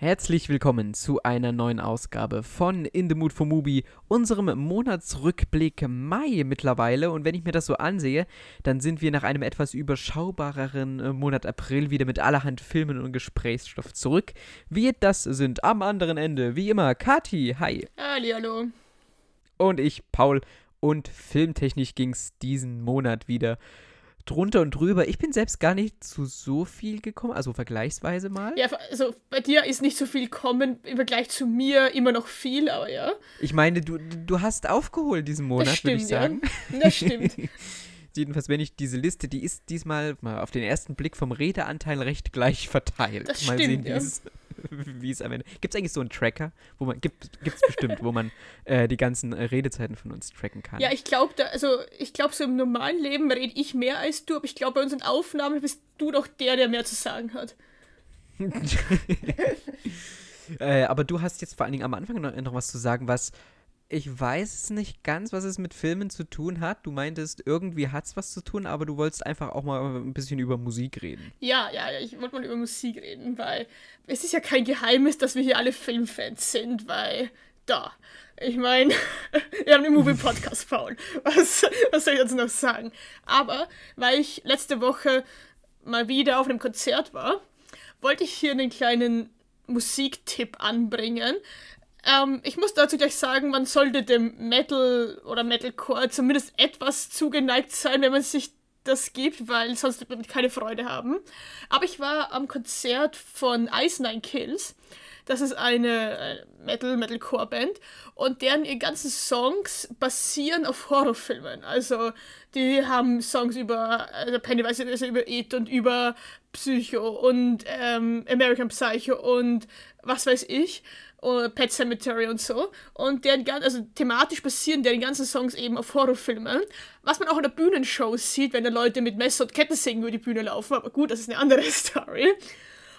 Herzlich willkommen zu einer neuen Ausgabe von In the Mood for Movie, unserem Monatsrückblick Mai mittlerweile. Und wenn ich mir das so ansehe, dann sind wir nach einem etwas überschaubareren äh, Monat April wieder mit allerhand Filmen und Gesprächsstoff zurück. Wir das sind am anderen Ende, wie immer, Kati, hi. Hallo. Und ich, Paul. Und filmtechnisch ging es diesen Monat wieder drunter und drüber. Ich bin selbst gar nicht zu so viel gekommen, also vergleichsweise mal. Ja, also bei dir ist nicht so viel gekommen im Vergleich zu mir, immer noch viel, aber ja. Ich meine, du, du hast aufgeholt diesen Monat, würde ich sagen. Ja. Das stimmt. Jedenfalls, wenn ich diese Liste, die ist diesmal mal auf den ersten Blick vom Redeanteil recht gleich verteilt. Das mal stimmt, sehen, ja. wie es am Ende. Gibt es eigentlich so einen Tracker, wo man, gibt es bestimmt, wo man äh, die ganzen äh, Redezeiten von uns tracken kann? Ja, ich glaube, also ich glaube, so im normalen Leben rede ich mehr als du, aber ich glaube, bei unseren Aufnahmen bist du doch der, der mehr zu sagen hat. äh, aber du hast jetzt vor allen Dingen am Anfang noch, noch was zu sagen, was ich weiß nicht ganz, was es mit Filmen zu tun hat. Du meintest, irgendwie hat es was zu tun, aber du wolltest einfach auch mal ein bisschen über Musik reden. Ja, ja, ja, ich wollte mal über Musik reden, weil es ist ja kein Geheimnis, dass wir hier alle Filmfans sind, weil da. Ich meine, wir haben den Movie-Podcast, Paul. Was, was soll ich jetzt noch sagen? Aber, weil ich letzte Woche mal wieder auf einem Konzert war, wollte ich hier einen kleinen Musiktipp anbringen. Ähm, ich muss dazu gleich sagen, man sollte dem Metal oder Metalcore zumindest etwas zugeneigt sein, wenn man sich das gibt, weil sonst wird man keine Freude haben. Aber ich war am Konzert von Ice Nine Kills. Das ist eine Metal, Metalcore-Band und deren ihre ganzen Songs basieren auf Horrorfilmen. Also die haben Songs über also Pennywise, also über It und über Psycho und ähm, American Psycho und was weiß ich. Uh, Pet Cemetery und so. Und deren gan- also thematisch basieren deren ganzen Songs eben auf Horrorfilmen. Was man auch in der Bühnenshow sieht, wenn da Leute mit Messer und Kettensägen über die Bühne laufen. Aber gut, das ist eine andere Story.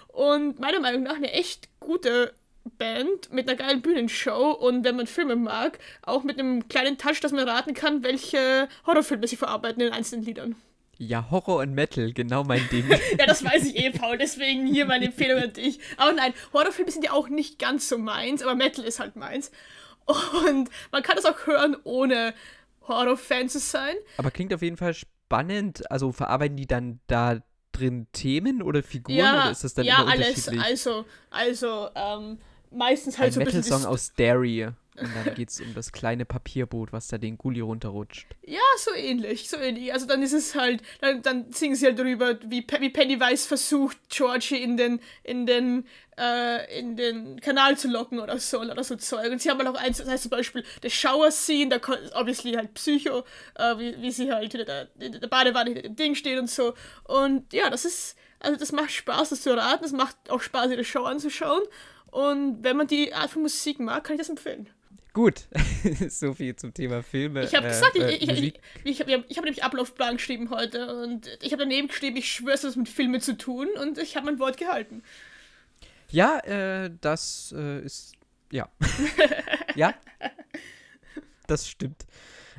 Und meiner Meinung nach eine echt gute Band mit einer geilen Bühnenshow und wenn man Filme mag, auch mit einem kleinen Touch, dass man raten kann, welche Horrorfilme sie verarbeiten in einzelnen Liedern. Ja, Horror und Metal, genau mein Ding. ja, das weiß ich eh, Paul, deswegen hier meine Empfehlung an dich. Aber nein, Horrorfilme sind ja auch nicht ganz so meins, aber Metal ist halt meins. Und man kann das auch hören, ohne Horrorfan zu sein. Aber klingt auf jeden Fall spannend. Also verarbeiten die dann da drin Themen oder Figuren ja, oder ist das dann ja, immer alles. unterschiedlich? Also, also, ähm, meistens halt Ein so ein bisschen. Metal-Song aus Derry. Und dann geht es um das kleine Papierboot, was da den Gully runterrutscht. Ja, so ähnlich, so ähnlich. Also dann ist es halt, dann, dann singen sie halt darüber, wie, Pe- wie Pennywise versucht, Georgie in den, in den, äh, in den Kanal zu locken oder so, oder so Zeug. Und sie haben halt auch eins, das heißt zum Beispiel The Shower Scene, da obviously halt Psycho, äh, wie, wie sie halt in der, der Badewanne hinter dem Ding steht und so. Und ja, das ist, also das macht Spaß, das zu erraten, es macht auch Spaß, die Show anzuschauen. Und wenn man die Art von Musik mag, kann ich das empfehlen. Gut, so viel zum Thema Filme. Ich habe äh, gesagt, äh, ich, ich, ich, ich habe hab nämlich Ablaufplan geschrieben heute und ich habe daneben geschrieben, ich schwöre, es hat mit Filmen zu tun und ich habe mein Wort gehalten. Ja, äh, das äh, ist. Ja. ja. Das stimmt.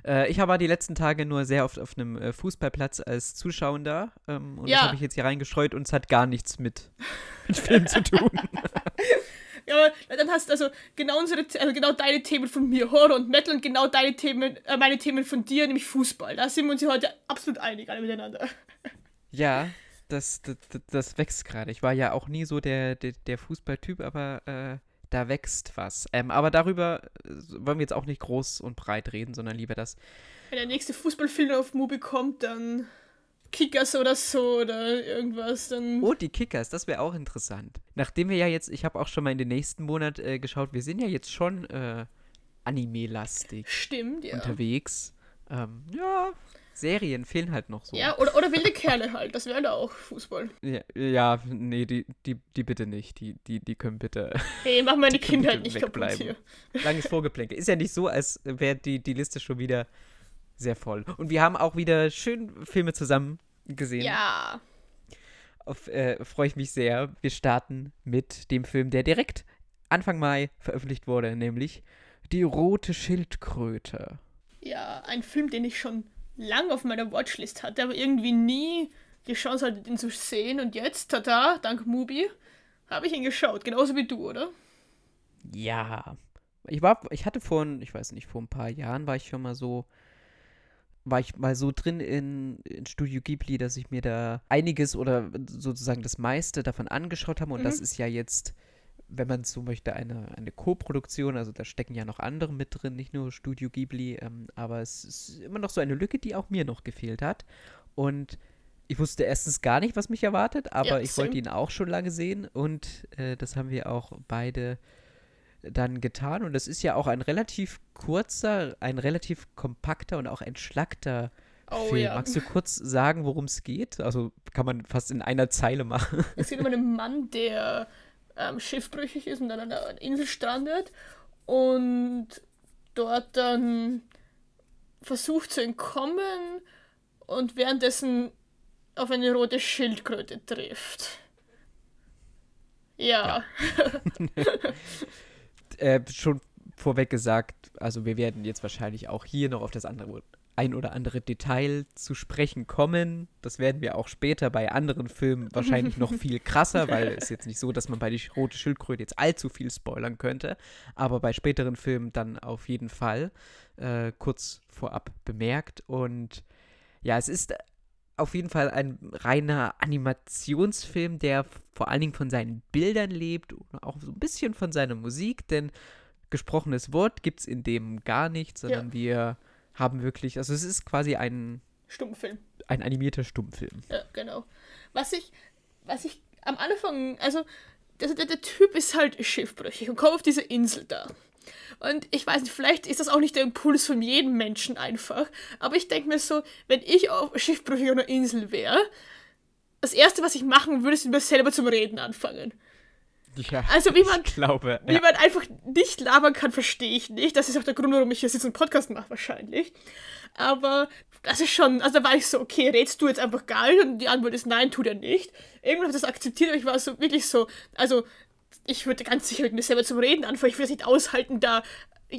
Äh, ich war die letzten Tage nur sehr oft auf einem äh, Fußballplatz als Zuschauender. Ähm, und Ja. das habe ich jetzt hier reingestreut und es hat gar nichts mit, mit Film zu tun. Ja, aber dann hast du also genau unsere, also genau deine Themen von mir, Horror und Metal und genau deine Themen, äh, meine Themen von dir, nämlich Fußball. Da sind wir uns ja heute absolut einig, alle miteinander. ja, das, das, das wächst gerade. Ich war ja auch nie so der, der, der Fußballtyp, aber äh, da wächst was. Ähm, aber darüber äh, wollen wir jetzt auch nicht groß und breit reden, sondern lieber das Wenn der nächste Fußballfilm auf Mubi kommt, dann Kickers oder so oder irgendwas, dann. Oh, die Kickers, das wäre auch interessant. Nachdem wir ja jetzt, ich habe auch schon mal in den nächsten Monat äh, geschaut, wir sind ja jetzt schon äh, Anime-lastig Stimmt, ja. unterwegs. Ähm, ja, Serien fehlen halt noch so. Ja, oder, oder wilde Kerle halt, das wäre halt auch Fußball. Ja, ja, nee, die, die, die bitte nicht. Die, die, die können bitte Hey, mach meine Kindheit nicht kaputt hier. langes Vorgeplänkel. Ist ja nicht so, als wäre die, die Liste schon wieder sehr voll. Und wir haben auch wieder schön Filme zusammen gesehen. Ja. Äh, freue ich mich sehr. Wir starten mit dem Film, der direkt Anfang Mai veröffentlicht wurde, nämlich Die rote Schildkröte. Ja, ein Film, den ich schon lang auf meiner Watchlist hatte, aber irgendwie nie die Chance hatte, den zu sehen. Und jetzt, tada, dank Mubi, Habe ich ihn geschaut, genauso wie du, oder? Ja. Ich war, ich hatte vor, ich weiß nicht, vor ein paar Jahren war ich schon mal so, war ich mal so drin in, in Studio Ghibli, dass ich mir da einiges oder sozusagen das meiste davon angeschaut habe. Und mhm. das ist ja jetzt, wenn man so möchte, eine, eine Co-Produktion. Also da stecken ja noch andere mit drin, nicht nur Studio Ghibli. Ähm, aber es ist immer noch so eine Lücke, die auch mir noch gefehlt hat. Und ich wusste erstens gar nicht, was mich erwartet, aber ja, ich wollte ihn auch schon lange sehen. Und äh, das haben wir auch beide dann getan. Und das ist ja auch ein relativ kurzer, ein relativ kompakter und auch entschlackter oh, Film. Ja. Magst du kurz sagen, worum es geht? Also kann man fast in einer Zeile machen. Es geht um einen Mann, der ähm, schiffbrüchig ist und dann an einer Insel strandet und dort dann versucht zu entkommen und währenddessen auf eine rote Schildkröte trifft. Ja. ja. äh, schon vorweg gesagt, also wir werden jetzt wahrscheinlich auch hier noch auf das andere ein oder andere Detail zu sprechen kommen. Das werden wir auch später bei anderen Filmen wahrscheinlich noch viel krasser, weil es jetzt nicht so, dass man bei die rote Schildkröte jetzt allzu viel spoilern könnte. Aber bei späteren Filmen dann auf jeden Fall äh, kurz vorab bemerkt. Und ja, es ist auf jeden Fall ein reiner Animationsfilm, der vor allen Dingen von seinen Bildern lebt und auch so ein bisschen von seiner Musik, denn gesprochenes Wort gibt es in dem gar nicht, sondern ja. wir haben wirklich, also es ist quasi ein Stummfilm. Ein animierter Stummfilm. Ja, genau. Was ich, was ich am Anfang, also der, der, der Typ ist halt schiffbrüchig und kommt auf diese Insel da. Und ich weiß nicht, vielleicht ist das auch nicht der Impuls von jedem Menschen einfach. Aber ich denke mir so, wenn ich auf schiffbrüchig auf einer Insel wäre, das erste, was ich machen würde, ist mir selber zum Reden anfangen. Ja, also wie man, glaube, wie man einfach nicht labern kann, verstehe ich nicht. Das ist auch der Grund, warum ich jetzt einen Podcast mache, wahrscheinlich. Aber das ist schon, also da war ich so, okay, redst du jetzt einfach gar nicht? Und die Antwort ist nein, tut er nicht. Irgendwann habe ich das akzeptiert, aber ich war so wirklich so, also ich würde ganz sicher mit mir selber zum Reden anfangen. Ich würde es nicht aushalten, da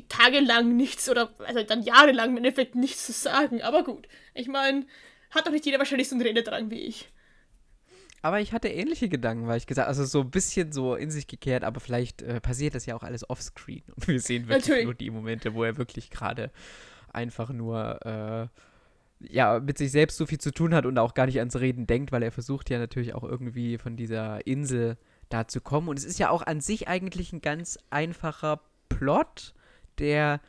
tagelang nichts oder also dann jahrelang im Endeffekt nichts zu sagen. Aber gut, ich meine, hat doch nicht jeder wahrscheinlich so einen Rededrang wie ich. Aber ich hatte ähnliche Gedanken, weil ich gesagt also so ein bisschen so in sich gekehrt, aber vielleicht äh, passiert das ja auch alles offscreen. Und wir sehen wirklich Natürlich. nur die Momente, wo er wirklich gerade einfach nur äh, ja, mit sich selbst so viel zu tun hat und auch gar nicht ans Reden denkt, weil er versucht ja natürlich auch irgendwie von dieser Insel da zu kommen. Und es ist ja auch an sich eigentlich ein ganz einfacher Plot, der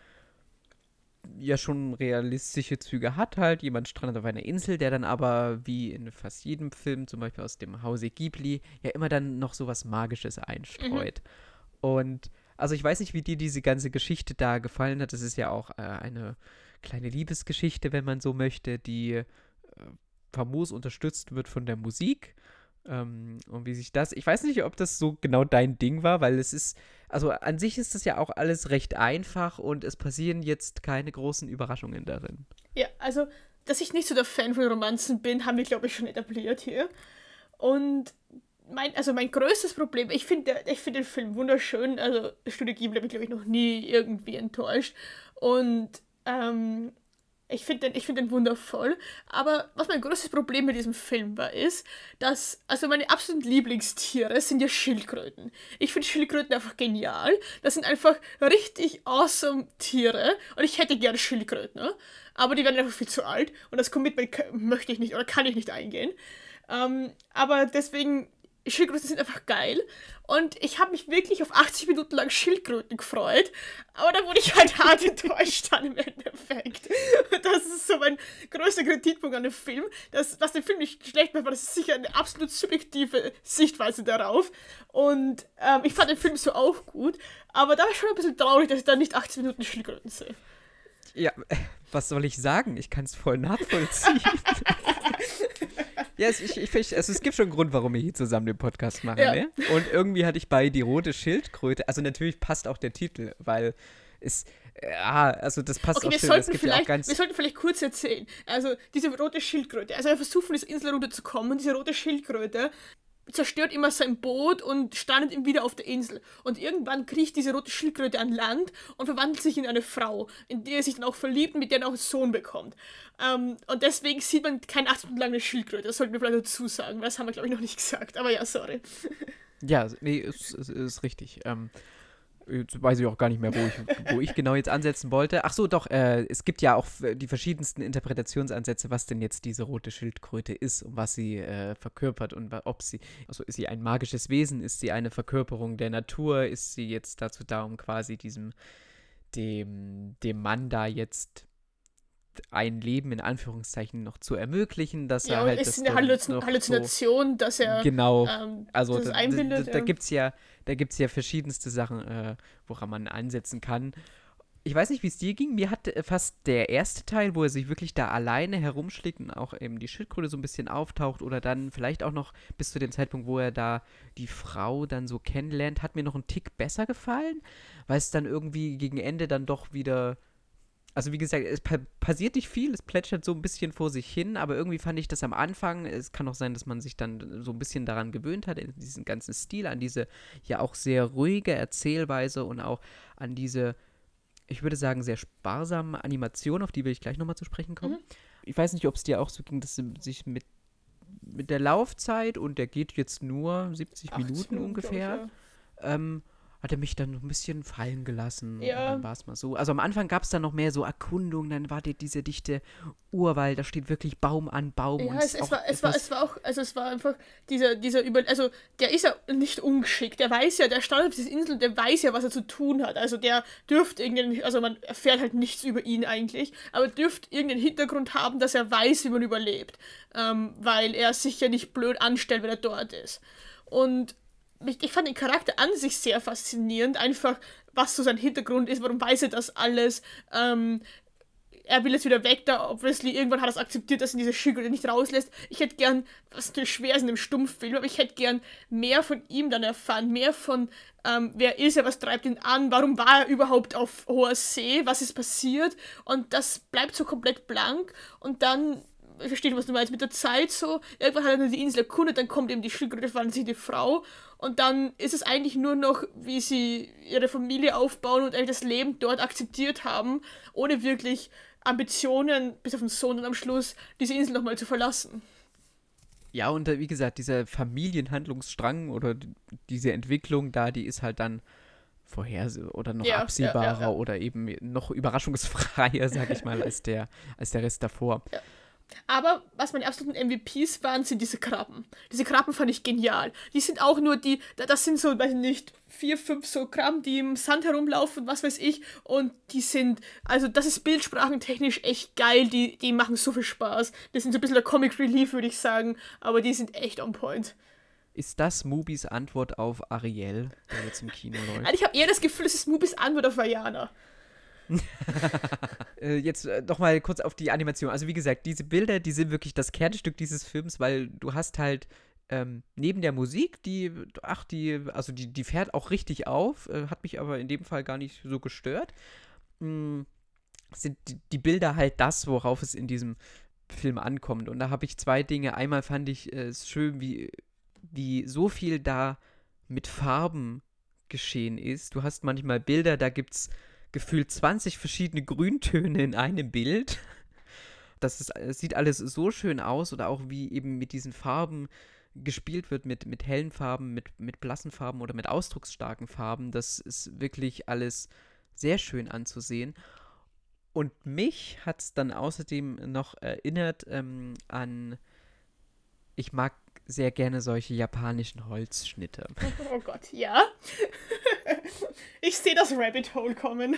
ja schon realistische Züge hat halt. Jemand strandet auf einer Insel, der dann aber, wie in fast jedem Film, zum Beispiel aus dem Hause Ghibli, ja immer dann noch so was Magisches einstreut. Mhm. Und also ich weiß nicht, wie dir diese ganze Geschichte da gefallen hat. Das ist ja auch äh, eine kleine Liebesgeschichte, wenn man so möchte, die äh, famos unterstützt wird von der Musik. Ähm, und wie sich das, ich weiß nicht, ob das so genau dein Ding war, weil es ist, also an sich ist das ja auch alles recht einfach und es passieren jetzt keine großen Überraschungen darin. Ja, also, dass ich nicht so der Fan von Romanzen bin, haben wir, glaube ich, schon etabliert hier. Und mein, also mein größtes Problem, ich finde find den Film wunderschön, also Studio Ghibli habe ich, glaube ich, noch nie irgendwie enttäuscht. Und ähm, ich finde den, find den wundervoll. Aber was mein größtes Problem mit diesem Film war, ist, dass, also meine absoluten Lieblingstiere sind ja Schildkröten. Ich finde Schildkröten einfach genial. Das sind einfach richtig awesome Tiere. Und ich hätte gerne Schildkröten, ne? aber die werden einfach viel zu alt. Und das Commitment möchte ich nicht oder kann ich nicht eingehen. Ähm, aber deswegen Schildkröten sind einfach geil. Und ich habe mich wirklich auf 80 Minuten lang Schildkröten gefreut. Aber da wurde ich halt hart enttäuscht dann im Endeffekt. Und das ist so mein größter Kritikpunkt an dem Film. Das, was den Film nicht schlecht macht, war das ist sicher eine absolut subjektive Sichtweise darauf. Und ähm, ich fand den Film so auch gut. Aber da war ich schon ein bisschen traurig, dass ich da nicht 80 Minuten Schildkröten sehe. Ja, was soll ich sagen? Ich kann es voll nachvollziehen. Ja, es, ich, ich, also es gibt schon einen Grund, warum wir hier zusammen den Podcast machen. Ja. Ne? Und irgendwie hatte ich bei Die rote Schildkröte, also natürlich passt auch der Titel, weil es, ja, also das passt okay, auch wir schön. Sollten vielleicht, ja wir sollten vielleicht kurz erzählen. Also diese rote Schildkröte, also er versucht von dieser Insel runterzukommen und diese rote Schildkröte zerstört immer sein Boot und strandet ihm wieder auf der Insel. Und irgendwann kriecht diese rote Schildkröte an Land und verwandelt sich in eine Frau, in die er sich dann auch verliebt und mit der er auch einen Sohn bekommt. Ähm, und deswegen sieht man keine acht Stunden lang eine Schildkröte. Das sollten wir vielleicht dazu sagen, weil das haben wir, glaube ich, noch nicht gesagt. Aber ja, sorry. Ja, nee, ist, ist, ist richtig. Ähm, Jetzt weiß ich auch gar nicht mehr, wo ich, wo ich genau jetzt ansetzen wollte. Ach so, doch, äh, es gibt ja auch die verschiedensten Interpretationsansätze, was denn jetzt diese rote Schildkröte ist und was sie äh, verkörpert und ob sie, also ist sie ein magisches Wesen, ist sie eine Verkörperung der Natur, ist sie jetzt dazu da, um quasi diesem, dem, dem Mann da jetzt ein Leben in Anführungszeichen noch zu ermöglichen, dass ja, er halt. Ist eine Halluzination, so, dass er. Genau. Ähm, also das da, einbindet. Da, da, da gibt es ja, ja verschiedenste Sachen, äh, woran man ansetzen kann. Ich weiß nicht, wie es dir ging. Mir hat äh, fast der erste Teil, wo er sich wirklich da alleine herumschlägt und auch eben die Schildkröte so ein bisschen auftaucht oder dann vielleicht auch noch bis zu dem Zeitpunkt, wo er da die Frau dann so kennenlernt, hat mir noch einen Tick besser gefallen, weil es dann irgendwie gegen Ende dann doch wieder also wie gesagt, es pa passiert nicht viel, es plätschert so ein bisschen vor sich hin, aber irgendwie fand ich das am Anfang, es kann auch sein, dass man sich dann so ein bisschen daran gewöhnt hat, in diesen ganzen Stil, an diese ja auch sehr ruhige Erzählweise und auch an diese, ich würde sagen, sehr sparsame Animation, auf die will ich gleich nochmal zu sprechen kommen. Mhm. Ich weiß nicht, ob es dir auch so ging, dass sie sich mit, mit der Laufzeit, und der geht jetzt nur 70 Minuten ungefähr, ich, ja. ähm, hat er mich dann ein bisschen fallen gelassen. Ja. Und dann war es mal so. Also am Anfang gab es dann noch mehr so Erkundungen, dann war die, diese dichte Urwald, da steht wirklich Baum an Baum. Ja, es, es, war, es, war, es war auch, also es war einfach dieser, dieser Über, also der ist ja nicht ungeschickt, der weiß ja, der stand auf dieser Insel, der weiß ja, was er zu tun hat. Also der dürfte irgendeinen, also man erfährt halt nichts über ihn eigentlich, aber dürfte irgendeinen Hintergrund haben, dass er weiß, wie man überlebt. Ähm, weil er sich ja nicht blöd anstellt, wenn er dort ist. Und ich, fand den Charakter an sich sehr faszinierend, einfach was so sein Hintergrund ist, warum weiß er das alles. Ähm, er will jetzt wieder weg, da obviously. Irgendwann hat er es akzeptiert, dass er diese Schildkröte nicht rauslässt. Ich hätte gern, was natürlich schwer ist in einem Stummfilm, aber ich hätte gern mehr von ihm dann erfahren, mehr von, ähm, wer ist er, was treibt ihn an, warum war er überhaupt auf hoher See, was ist passiert? Und das bleibt so komplett blank. Und dann ich verstehe, was du meinst, mit der Zeit so, irgendwann hat er die Insel erkundet, dann kommt eben die Schildkröte, verwandelt sich die Frau und dann ist es eigentlich nur noch, wie sie ihre Familie aufbauen und eigentlich das Leben dort akzeptiert haben, ohne wirklich Ambitionen, bis auf den Sohn und am Schluss, diese Insel nochmal zu verlassen. Ja, und äh, wie gesagt, dieser Familienhandlungsstrang oder diese Entwicklung da, die ist halt dann vorher oder noch ja, absehbarer ja, ja, oder eben noch überraschungsfreier, sag ich mal, als der, als der Rest davor. Aber was meine absoluten MVPs waren, sind diese Krabben. Diese Krabben fand ich genial. Die sind auch nur die, das sind so, weiß ich nicht, vier, fünf so Krabben, die im Sand herumlaufen, was weiß ich. Und die sind, also das ist bildsprachentechnisch echt geil. Die, die machen so viel Spaß. Das sind so ein bisschen der Comic Relief, würde ich sagen. Aber die sind echt on point. Ist das Mubis Antwort auf Ariel, der jetzt im Kino läuft? Also ich habe eher das Gefühl, es ist Mubis Antwort auf Vajana. äh, jetzt äh, noch mal kurz auf die Animation. Also wie gesagt, diese Bilder, die sind wirklich das Kernstück dieses Films, weil du hast halt ähm, neben der Musik, die, ach, die, also die, die fährt auch richtig auf, äh, hat mich aber in dem Fall gar nicht so gestört. Mhm, sind die, die, Bilder halt das, worauf es in diesem Film ankommt. Und da habe ich zwei Dinge. Einmal fand ich äh, es schön, wie, wie so viel da mit Farben geschehen ist. Du hast manchmal Bilder, da gibt es gefühlt 20 verschiedene Grüntöne in einem Bild. Das, ist, das sieht alles so schön aus oder auch wie eben mit diesen Farben gespielt wird, mit, mit hellen Farben, mit, mit blassen Farben oder mit ausdrucksstarken Farben. Das ist wirklich alles sehr schön anzusehen. Und mich hat es dann außerdem noch erinnert ähm, an, ich mag sehr gerne solche japanischen Holzschnitte. Oh Gott, ja. Ich sehe das Rabbit Hole kommen.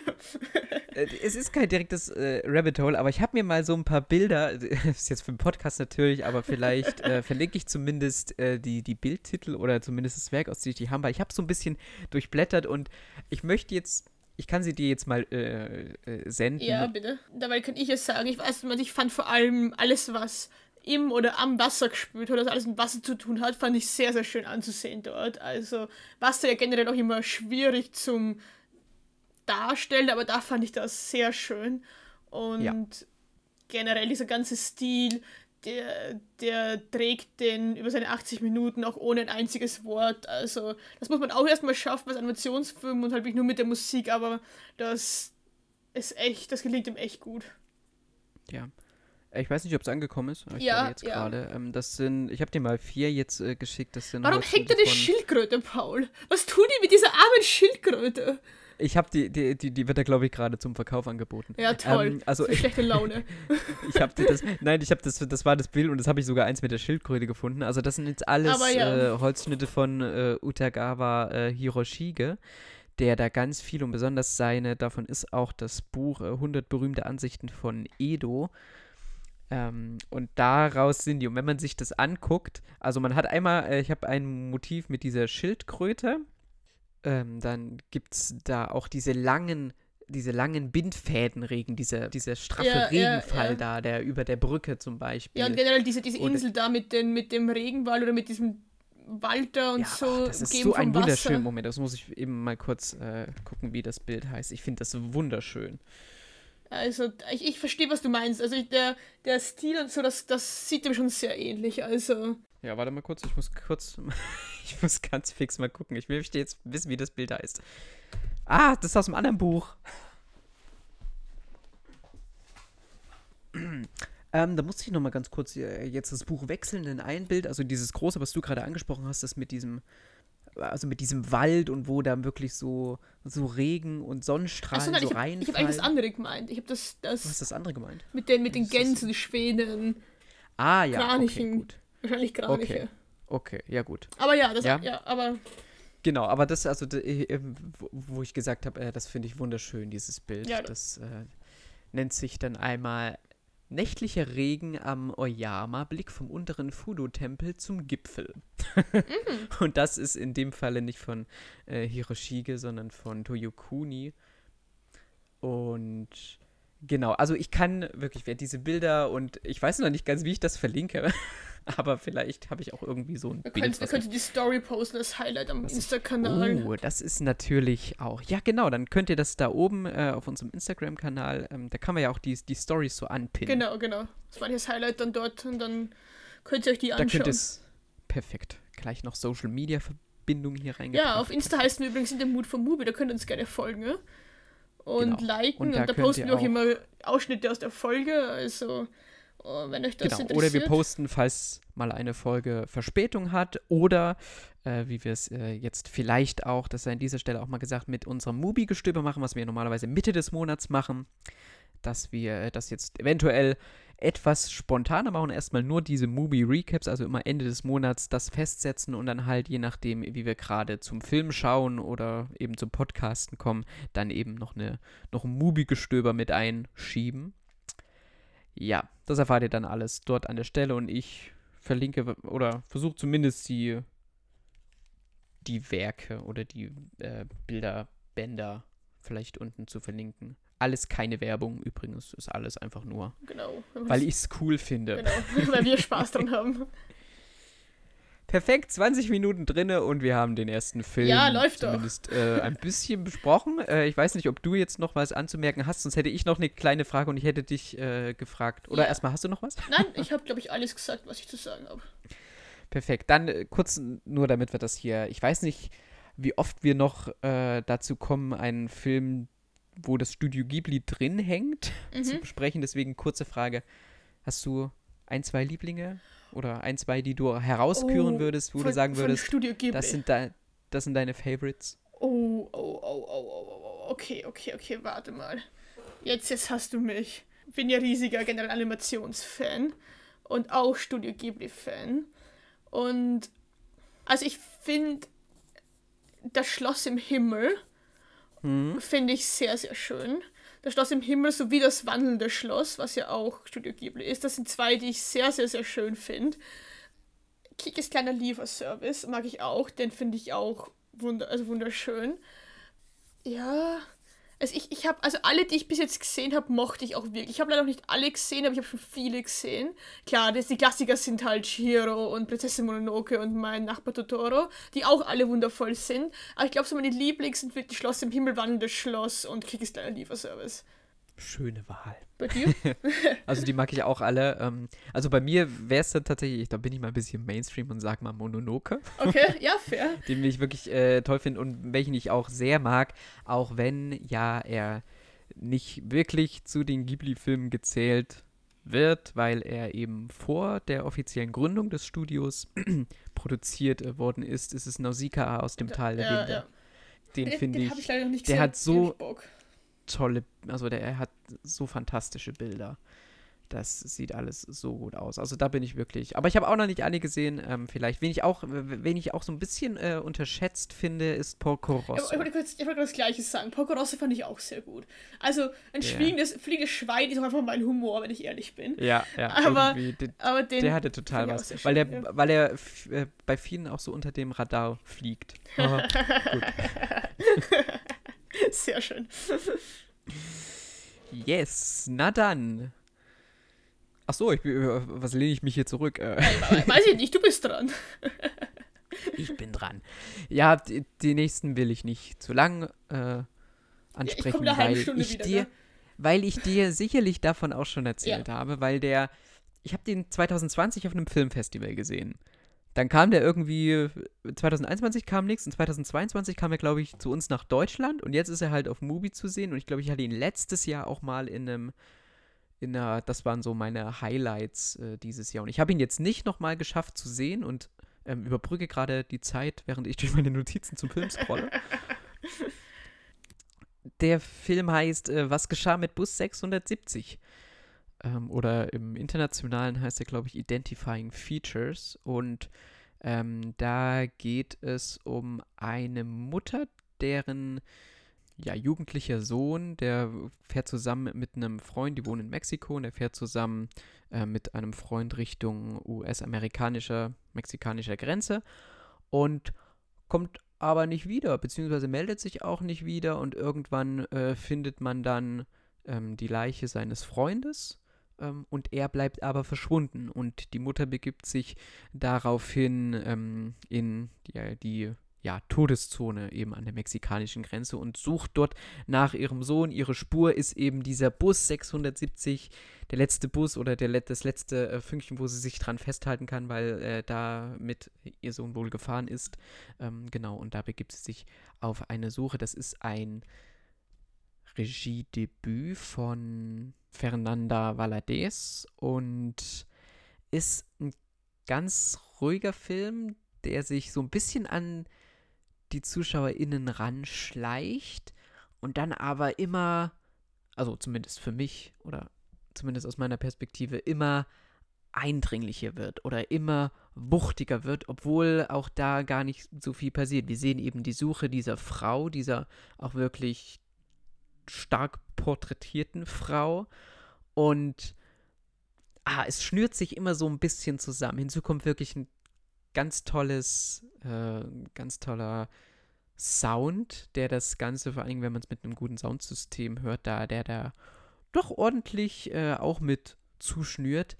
Äh, es ist kein direktes äh, Rabbit Hole, aber ich habe mir mal so ein paar Bilder, das ist jetzt für den Podcast natürlich, aber vielleicht äh, verlinke ich zumindest äh, die, die Bildtitel oder zumindest das Werk, aus dem ich die haben, weil ich habe so ein bisschen durchblättert und ich möchte jetzt ich kann sie dir jetzt mal äh, äh, senden. Ja, bitte. Dabei kann ich es sagen. Ich weiß, ich fand vor allem alles, was im oder am Wasser gespült hat, das alles mit Wasser zu tun hat, fand ich sehr, sehr schön anzusehen dort. Also Wasser ja generell auch immer schwierig zum Darstellen, aber da fand ich das sehr schön. Und ja. generell dieser ganze Stil, der, der trägt den über seine 80 Minuten auch ohne ein einziges Wort. Also das muss man auch erstmal schaffen als Animationsfilm und halt wirklich nur mit der Musik, aber das ist echt, das gelingt ihm echt gut. Ja. Ich weiß nicht, ob es angekommen ist. Ich Ja, jetzt ja. gerade. Ähm, das sind, ich habe dir mal vier jetzt äh, geschickt. Das sind Warum hängt da eine Schildkröte, Paul? Was tun die mit dieser armen Schildkröte? Ich habe die, die, die, die wird da glaube ich gerade zum Verkauf angeboten. Ja, toll. Ähm, also ich, schlechte Laune. ich habe das, nein, ich habe das, das war das Bild und das habe ich sogar eins mit der Schildkröte gefunden. Also das sind jetzt alles ja. äh, Holzschnitte von äh, Utagawa äh, Hiroshige, der da ganz viel und besonders seine, davon ist auch das Buch äh, 100 berühmte Ansichten von Edo. Ähm, und daraus sind die. Und wenn man sich das anguckt, also man hat einmal, äh, ich habe ein Motiv mit dieser Schildkröte, ähm, dann gibt es da auch diese langen, diese langen Bindfädenregen, dieser, dieser straffe Ja, ja, Regenfall ja. da, der über der Brücke zum Beispiel. Ja, und generell diese, diese Insel da mit, den, mit dem Regenwald oder mit diesem Wald da und Ja, so. das ist so ein wunderschöner Moment. Das muss ich eben mal kurz äh, gucken, wie das Bild heißt. Ich finde das wunderschön. Also, ich, ich verstehe, was du meinst. Also, der, der Stil und so, das, das sieht dem schon sehr ähnlich. Also, Ja, warte mal kurz. Ich muss kurz. ich muss ganz fix mal gucken. Ich möchte jetzt wissen, wie das Bild heißt. Ah, das ist aus einem anderen Buch. ähm, da musste ich noch mal ganz kurz äh, jetzt das Buch wechseln in ein Bild. Also dieses große, was du gerade angesprochen hast, das mit diesem. Also mit diesem Wald und wo da wirklich so, so Regen und Sonnenstrahlen achso, nein, so ich habe reinfallen. hab eigentlich das andere gemeint. Ich habe das, Was das ist das andere gemeint? mit den, mit den Was? Gänsen, Schwänen, Ah, ja. Okay, Kranichen. gut. wahrscheinlich Kraniche. Okay. Okay, ja, gut. Aber ja, das, Ja. ja. aber Genau, aber das, also, äh, wo- wo ich gesagt habe, äh, das finde ich wunderschön, dieses Bild. Ja. Das äh, nennt sich dann einmal Nächtlicher Regen am Oyama, Blick vom unteren Fudo-Tempel zum Gipfel. Mhm. Und das ist in dem Falle nicht von äh, Hiroshige, sondern von Toyokuni. Und genau, also ich kann wirklich, wer diese Bilder und ich weiß noch nicht ganz, wie ich das verlinke, aber vielleicht habe ich auch irgendwie so ein wir Bild. könnten, wir könnten die Story posten als Highlight am Insta-Kanal. Oh, das ist natürlich auch. Ja, genau, dann könnt ihr das da oben äh, auf unserem Instagram-Kanal, ähm, da kann man ja auch die, die Stories so anpinnen. Genau, genau. Das war das Highlight dann dort und dann könnt ihr euch die Da anschauen. könnt ihr es perfekt. Gleich noch Social Media Verbindung hier reingebracht. Ja, auf Insta heißen wir übrigens in dem Mut vom Movie, da könnt ihr uns gerne folgen. Ja? Und Genau. liken Und und, da da, könnt posten wir auch, auch- immer Ausschnitte aus der Folge. Also, wenn euch das Genau, interessiert. oder wir posten, falls mal eine Folge Verspätung hat oder äh, wie wir es äh, jetzt vielleicht auch, das sei an dieser Stelle auch mal gesagt, mit unserem Mubi-Gestöber machen, was wir normalerweise Mitte des Monats machen, dass wir äh, das jetzt eventuell etwas spontaner machen, erstmal nur diese Mubi-Recaps, also immer Ende des Monats das festsetzen und dann halt je nachdem, wie wir gerade zum Film schauen oder eben zum Podcasten kommen, dann eben noch, eine, noch ein Mubi-Gestöber mit einschieben. Ja, das erfahrt ihr dann alles dort an der Stelle und ich verlinke oder versuche zumindest die, die Werke oder die äh, Bilderbänder vielleicht unten zu verlinken. Alles keine Werbung übrigens, ist alles einfach nur, Genau. weil ich es cool finde. Genau, weil wir Spaß dran haben. Perfekt, 20 Minuten drinne und wir haben den ersten Film Ja, läuft doch. zumindest äh, ein bisschen besprochen. Äh, ich weiß nicht, ob du jetzt noch was anzumerken hast, sonst hätte ich noch eine kleine Frage und ich hätte dich äh, gefragt. Oder Ja. erstmal hast du noch was? Nein, ich habe, glaube ich, alles gesagt, was ich zu sagen habe. Perfekt. Dann äh, kurz nur, damit wir das hier. Ich weiß nicht, wie oft wir noch äh, dazu kommen, einen Film, wo das Studio Ghibli drin hängt, zu Mhm. besprechen. Deswegen kurze Frage: Hast du ein, zwei Lieblinge oder ein, zwei, die du herausküren Oh, würdest, wo Von- du sagen würdest, das sind, de das sind deine Favorites? Oh, oh, oh, oh, oh, oh, okay, okay, okay, warte mal. Jetzt, jetzt hast du mich. Bin ja riesiger generell Animationsfan und auch Studio Ghibli-Fan. Und also ich finde das Schloss im Himmel Hm? finde ich sehr, sehr schön. Das Schloss im Himmel sowie das wandelnde Schloss, was ja auch Studio Ghibli ist. Das sind zwei, die ich sehr, sehr, sehr schön finde. Kikis kleiner Lieferservice mag ich auch. Den finde ich auch wunder also wunderschön. Ja. Also ich, ich habe, also alle, die ich bis jetzt gesehen habe, mochte ich auch wirklich. Ich habe leider noch nicht alle gesehen, aber ich habe schon viele gesehen. Klar, das, die Klassiker sind halt Shiro und Prinzessin Mononoke und mein Nachbar Totoro, die auch alle wundervoll sind. Aber ich glaube, so meine Lieblings sind wirklich Schloss im Himmel, wandelndes Schloss und Kikis kleiner Lieferservice. Schöne Wahl. Bei dir? Also die mag ich auch alle. Ähm, also bei mir wäre es dann tatsächlich, da bin ich mal ein bisschen Mainstream und sag mal Mononoke. Okay, ja, fair. den ich wirklich äh, toll finde und welchen ich auch sehr mag, auch wenn ja er nicht wirklich zu den Ghibli-Filmen gezählt wird, weil er eben vor der offiziellen Gründung des Studios produziert äh, worden ist. Es ist Nausicaa aus dem Tal der ja, Winde. ja. Den Den- finde den ich, ich leider noch nicht der gesehen. hat Den so-. Tolle, also der er hat so fantastische Bilder. Das sieht alles so gut aus. Also da bin ich wirklich. Aber ich habe auch noch nicht alle gesehen. Ähm, vielleicht, wen ich auch, wen ich auch so ein bisschen äh, unterschätzt finde, ist Porco Ich, Rosso. ich wollte kurz, ich wollte das Gleiche sagen. Porco Rosso fand ich auch sehr gut. Also, ein Ja. fliegendes, fliegendes Schwein ist auch einfach mein Humor, wenn ich ehrlich bin. Ja, ja. Aber den, Aber den. der hatte total was. sehr Weil der, schön, ja. weil er äh, bei vielen auch so unter dem Radar fliegt. Gut. sehr schön. Yes, na dann. Ach so, ich, äh, was lehne ich mich hier zurück? Äh, Weiß ich nicht, du bist dran. ich bin dran. Ja, die, die nächsten will ich nicht zu lang äh, ansprechen, halbe weil Stunde ich wieder, dir, ne? weil ich dir sicherlich davon auch schon erzählt habe, weil der, ich habe den 2020 auf einem Filmfestival gesehen. Dann kam der irgendwie, 2021 kam nichts und 2022 kam er, glaube ich, zu uns nach Deutschland und jetzt ist er halt auf Mubi zu sehen und ich glaube, ich hatte ihn letztes Jahr auch mal in einem, in einer, das waren so meine Highlights äh, dieses Jahr und ich habe ihn jetzt nicht nochmal geschafft zu sehen und ähm, überbrücke gerade die Zeit, während ich durch meine Notizen zum Film scrolle. Der Film heißt äh, Was geschah mit Bus 670? Ähm, oder im Internationalen heißt er, glaube ich, Identifying Features. Und ähm, da geht es um eine Mutter, deren ja, jugendlicher Sohn, der fährt zusammen mit einem Freund, die wohnen in Mexiko, und er fährt zusammen äh, mit einem Freund Richtung US-amerikanischer, mexikanischer Grenze und kommt aber nicht wieder, beziehungsweise meldet sich auch nicht wieder und irgendwann äh, findet man dann ähm, die Leiche seines Freundes ähm, und er bleibt aber verschwunden und die Mutter begibt sich daraufhin ähm, in die, die ja, Todeszone eben an der mexikanischen Grenze und sucht dort nach ihrem Sohn. Ihre Spur ist eben dieser Bus 670, der letzte Bus oder der, das letzte äh, Fünkchen, wo sie sich dran festhalten kann, weil äh, da mit ihr Sohn wohl gefahren ist. Ähm, genau, und da begibt sie sich auf eine Suche. Das ist ein Regiedebüt von Fernanda Valadez und ist ein ganz ruhiger Film, der sich so ein bisschen an die ZuschauerInnen ranschleicht und dann aber immer, also zumindest für mich oder zumindest aus meiner Perspektive, immer eindringlicher wird oder immer wuchtiger wird, obwohl auch da gar nicht so viel passiert. Wir sehen eben die Suche dieser Frau, dieser auch wirklich stark porträtierten Frau und ah, es schnürt sich immer so ein bisschen zusammen. Hinzu kommt wirklich ein ganz tolles, äh, ganz toller Sound, der das Ganze, vor allem wenn man es mit einem guten Soundsystem hört, da der da doch ordentlich äh, auch mit zuschnürt.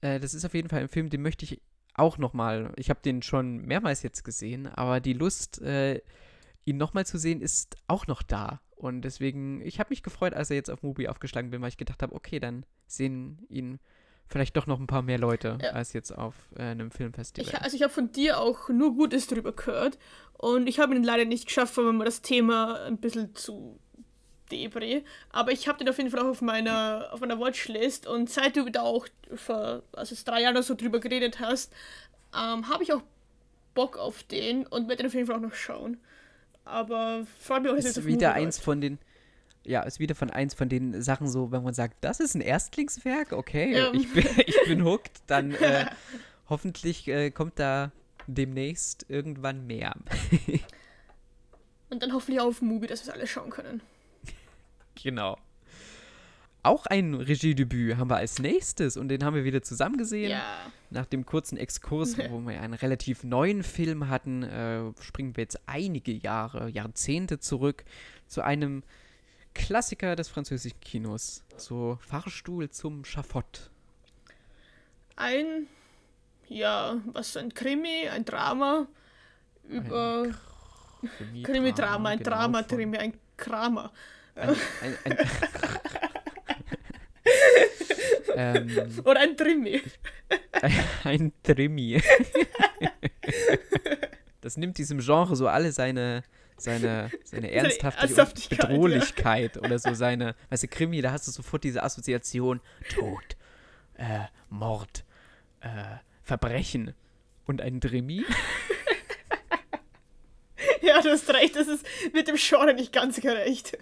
Äh, das ist auf jeden Fall ein Film, den möchte ich auch nochmal, ich habe den schon mehrmals jetzt gesehen, aber die Lust, äh, ihn nochmal zu sehen, ist auch noch da. Und deswegen, ich habe mich gefreut, als er jetzt auf Mubi aufgeschlagen bin, weil ich gedacht habe, okay, dann sehen ihn vielleicht doch noch ein paar mehr Leute Ja. als jetzt auf äh, einem Filmfestival. Ich, also ich habe von dir auch nur Gutes drüber gehört und ich habe ihn leider nicht geschafft, weil mir das Thema ein bisschen zu debre. Aber ich habe den auf jeden Fall auch auf meiner, auf meiner Watchlist und seit du da auch vor also drei Jahren oder so drüber geredet hast, ähm, habe ich auch Bock auf den und werde den auf jeden Fall auch noch schauen. Aber freut mich auch, dass ist auf wieder eins läuft. von den, ja, ist wieder von eins von den Sachen so, wenn man sagt, das ist ein Erstlingswerk, okay, Ja. ich, bin, ich bin hooked, dann äh, hoffentlich äh, kommt da demnächst irgendwann mehr. Und dann hoffentlich auch auf Movie, dass wir es alle schauen können. genau. Auch ein Regiedebüt haben wir als nächstes und den haben wir wieder zusammen gesehen. Ja. Nach dem kurzen Exkurs, wo wir einen relativ neuen Film hatten, äh, springen wir jetzt einige Jahre, Jahrzehnte zurück zu einem Klassiker des französischen Kinos. So Fahrstuhl zum Schafott. Ein, ja, was, ein Krimi, ein Drama über Krimi-Drama, ein genau, Drama-Krimi, ein Kramer. Ein, ein, ein, ähm, Oder ein Trimi. ein Trimi. das nimmt diesem Genre so alle seine, seine, seine Ernsthaftigkeit, und Ernsthaftigkeit, ja. Bedrohlichkeit oder so seine, weißt du, Krimi, da hast du sofort diese Assoziation, Tod, äh, Mord, äh, Verbrechen und ein Dremi. ja, du hast recht, das ist mit dem Genre nicht ganz gerecht.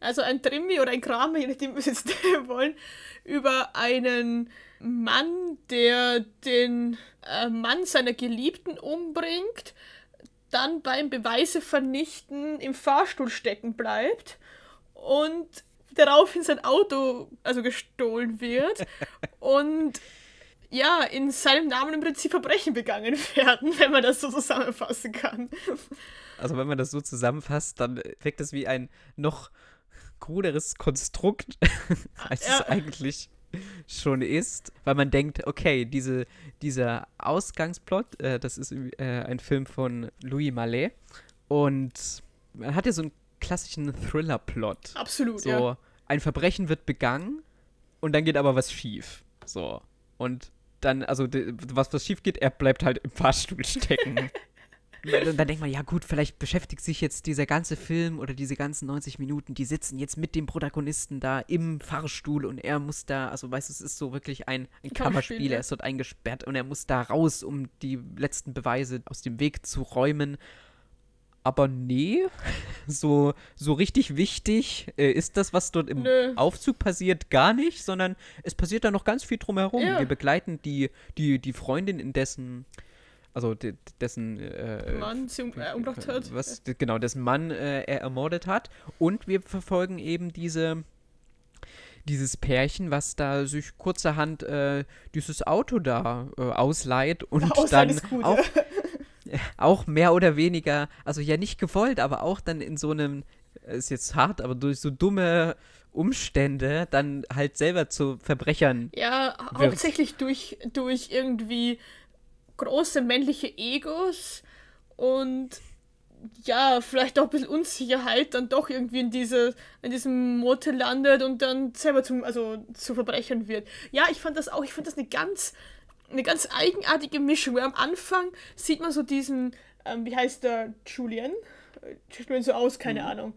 Also ein Drimi oder ein Kramer, je nachdem, was wir jetzt wollen, über einen Mann, der den äh, Mann seiner Geliebten umbringt, dann beim Beweise vernichten im Fahrstuhl stecken bleibt und daraufhin sein Auto also gestohlen wird und ja, in seinem Namen im Prinzip Verbrechen begangen werden, wenn man das so zusammenfassen kann. Also wenn man das so zusammenfasst, dann wirkt es wie ein noch kruderes Konstrukt, als ja. es eigentlich schon ist, weil man denkt, okay, diese, dieser Ausgangsplot, äh, das ist äh, ein Film von Louis Mallet und man hat ja so einen klassischen Thriller-Plot. Absolut, so, ja. Ein Verbrechen wird begangen und dann geht aber was schief. So. Und dann, also was, was schief geht, er bleibt halt im Fahrstuhl stecken. dann, dann denkt man, ja gut, vielleicht beschäftigt sich jetzt dieser ganze Film oder diese ganzen 90 Minuten, die sitzen jetzt mit dem Protagonisten da im Fahrstuhl und er muss da, also weißt du, es ist so wirklich ein, ein Kammerspiel, er ist dort eingesperrt und er muss da raus, um die letzten Beweise aus dem Weg zu räumen. Aber nee, so, so richtig wichtig äh, ist das, was dort im Nö. Aufzug passiert, gar nicht, sondern es passiert da noch ganz viel drumherum. Ja. Wir begleiten die, die, die Freundin, in dessen, also de, dessen äh, Mann sie um, äh, umgebracht hat. Was, genau, dessen Mann äh, er ermordet hat. Und wir verfolgen eben diese dieses Pärchen, was da sich kurzerhand äh, dieses Auto da äh, ausleiht und dann gut, auch, auch mehr oder weniger, also ja nicht gewollt, aber auch dann in so einem, ist jetzt hart, aber durch so dumme Umstände dann halt selber zu Verbrechern. Ja, wird. hauptsächlich durch, durch irgendwie große männliche Egos und ja, vielleicht auch ein bisschen Unsicherheit dann doch irgendwie in, diese, in diesem Motel landet und dann selber zum, also zu Verbrechern wird. Ja, ich fand das auch, ich fand das eine ganz eine ganz eigenartige Mischung. Weil am Anfang sieht man so diesen, ähm, wie heißt der, Julian? Sieht man so aus, keine mhm. Ahnung.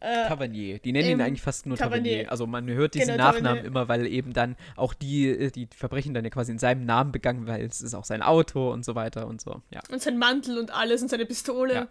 Äh, Tavernier. Die nennen ihn eigentlich fast nur Tavernier. Tavernier. Also man hört diesen genau, Nachnamen Tavernier. immer, weil eben dann auch die, äh, die Verbrechen dann ja quasi in seinem Namen begangen, weil es ist auch sein Auto und so weiter und so. Ja. Und sein Mantel und alles und seine Pistole. Ja.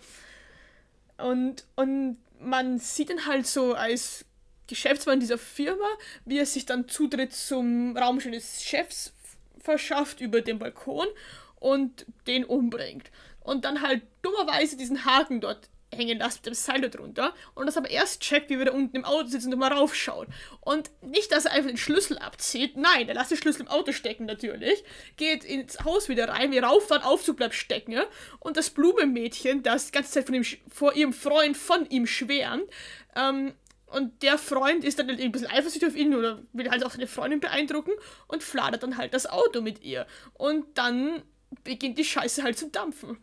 Und, und man sieht ihn halt so als Geschäftsmann dieser Firma, wie er sich dann Zutritt zum Raumschiff des Chefs verschafft über den Balkon und den umbringt. Und dann halt dummerweise diesen Haken dort hängen lässt mit dem Seil drunter und das aber erst checkt, wie wir da unten im Auto sitzen und mal raufschauen. Und nicht, dass er einfach den Schlüssel abzieht, nein, er lässt den Schlüssel im Auto stecken natürlich, geht ins Haus wieder rein, wie rauffahren, Aufzug bleibt stecken und das Blumenmädchen, das die ganze Zeit von ihm, vor ihrem Freund von ihm schwärmt, ähm, und der Freund ist dann ein bisschen eifersüchtig auf ihn oder will halt auch seine Freundin beeindrucken und fladert dann halt das Auto mit ihr. Und dann beginnt die Scheiße halt zu dampfen.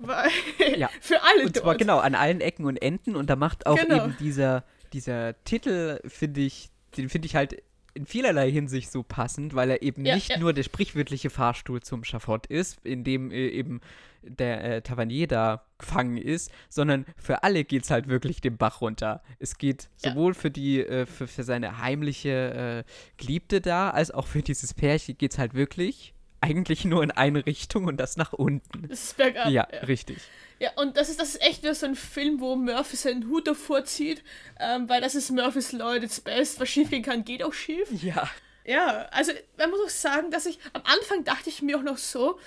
Weil ja. für alle Und zwar dort. genau an allen Ecken und Enden und da macht auch genau. eben dieser, dieser Titel, finde ich, den finde ich halt in vielerlei Hinsicht so passend, weil er eben ja, nicht ja. nur der sprichwörtliche Fahrstuhl zum Schafott ist, in dem äh, eben der äh, Tavernier da gefangen ist, sondern für alle geht es halt wirklich den Bach runter. Es geht ja. sowohl für die, äh, für, für seine heimliche äh, Geliebte da, als auch für dieses Pärchen geht es halt wirklich eigentlich nur in eine Richtung und das nach unten. Das ist bergab. Ja, ja, richtig. Ja, und das ist, das ist echt wieder so ein Film, wo Murphy seinen Hut davor zieht, ähm, weil das ist Murphys its best. Was schief gehen kann, geht auch schief. Ja. Ja, also man muss auch sagen, dass ich am Anfang dachte ich mir auch noch so,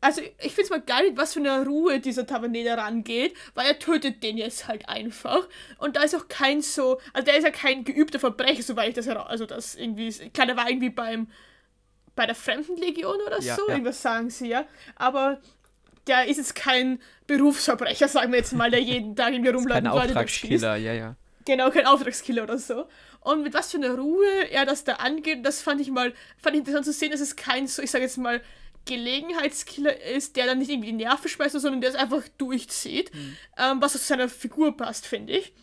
also ich finde es mal geil, was für eine Ruhe dieser Tavernier rangeht, weil er tötet den jetzt halt einfach und da ist auch kein so, also der ist ja kein geübter Verbrecher, soweit ich das heraus, also das irgendwie, klar, der war irgendwie beim, bei der Fremdenlegion oder ja, so, ja. irgendwas sagen sie ja, aber der ist jetzt kein Berufsverbrecher, sagen wir jetzt mal, der jeden Tag irgendwie rumläuft. Kein Auftragskiller, ja, ja. Genau, kein Auftragskiller oder so. Und mit was für einer Ruhe er das da angeht, das fand ich mal, fand ich interessant zu sehen, dass es kein so, ich sage jetzt mal, Gelegenheitskiller ist, der dann nicht irgendwie die Nerven schmeißt, sondern der es einfach durchzieht, mhm. ähm, was zu seiner Figur passt, finde ich.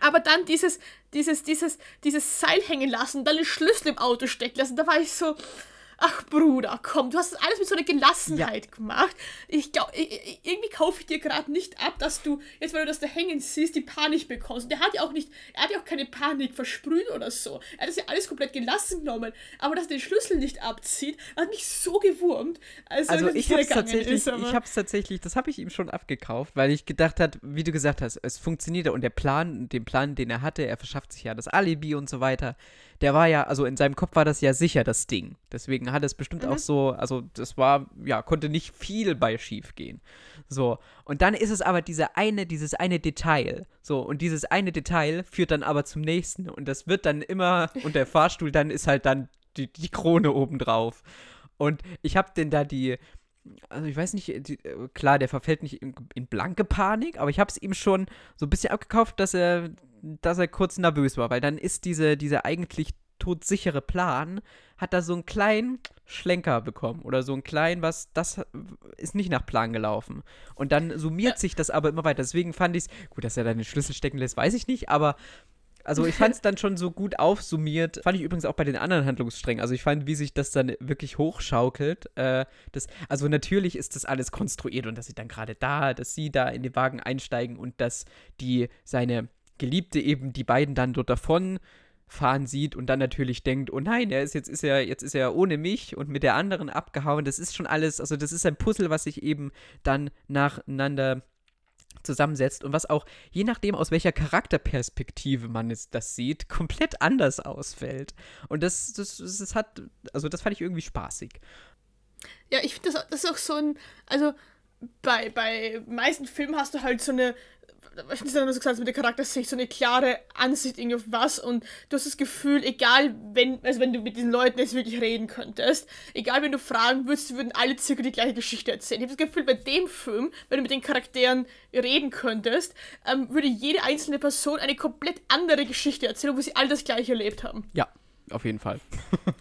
Aber dann dieses, dieses, dieses, dieses Seil hängen lassen, dann den Schlüssel im Auto stecken lassen, da war ich so, ach Bruder, komm, du hast das alles mit so einer Gelassenheit ja. gemacht. Ich glaube, irgendwie kaufe ich dir gerade nicht ab, dass du, jetzt weil du das da hängen siehst, die Panik bekommst. Und der hat ja auch nicht, er hat ja auch keine Panik versprüht oder so. Er hat das ja alles komplett gelassen genommen. Aber dass er den Schlüssel nicht abzieht, hat mich so gewurmt. Also, also ich habe es tatsächlich, ich habe tatsächlich, das habe ich ihm schon abgekauft, weil ich gedacht habe, wie du gesagt hast, es funktioniert und der Plan, den Plan, den er hatte, er verschafft sich ja das Alibi und so weiter der war ja, also in seinem Kopf war das ja sicher das Ding. Deswegen hat es bestimmt mhm. auch so, also das war, ja, konnte nicht viel bei schief gehen. So. Und dann ist es aber diese eine, dieses eine Detail. So, und dieses eine Detail führt dann aber zum nächsten. Und das wird dann immer, und der Fahrstuhl dann ist halt dann die, die Krone obendrauf. Und ich hab denn da die, also ich weiß nicht, die, klar, der verfällt nicht in, in blanke Panik, aber ich habe es ihm schon so ein bisschen abgekauft, dass er dass er kurz nervös war, weil dann ist diese, dieser eigentlich todsichere Plan, hat da so einen kleinen Schlenker bekommen oder so einen kleinen, was, das ist nicht nach Plan gelaufen. Und dann summiert ja. sich das aber immer weiter. Deswegen fand ich es, gut, dass er da den Schlüssel stecken lässt, weiß ich nicht, aber also ich fand es dann schon so gut aufsummiert. Fand ich übrigens auch bei den anderen Handlungssträngen. Also ich fand, wie sich das dann wirklich hochschaukelt. Äh, das, also natürlich ist das alles konstruiert und dass sie dann gerade da, dass sie da in den Wagen einsteigen und dass die seine Geliebte eben die beiden dann dort davon fahren sieht und dann natürlich denkt, oh nein, er ist jetzt ist er jetzt ist er ohne mich und mit der anderen abgehauen. Das ist schon alles, also das ist ein Puzzle, was sich eben dann nacheinander zusammensetzt und was auch je nachdem aus welcher Charakterperspektive man es, das sieht, komplett anders ausfällt. Und das das, das hat also das fand ich irgendwie spaßig. Ja, ich finde das, das ist auch so ein also bei, bei meisten Filmen hast du halt so eine ist denn so gesagt, mit der Charaktersicht so eine klare Ansicht irgendwie auf was und du hast das Gefühl, egal wenn, also wenn du mit diesen Leuten jetzt wirklich reden könntest, egal wenn du fragen würdest, würden alle circa die gleiche Geschichte erzählen. Ich habe das Gefühl, bei dem Film, wenn du mit den Charakteren reden könntest, ähm, würde jede einzelne Person eine komplett andere Geschichte erzählen, wo sie alle das gleiche erlebt haben. Ja, auf jeden Fall.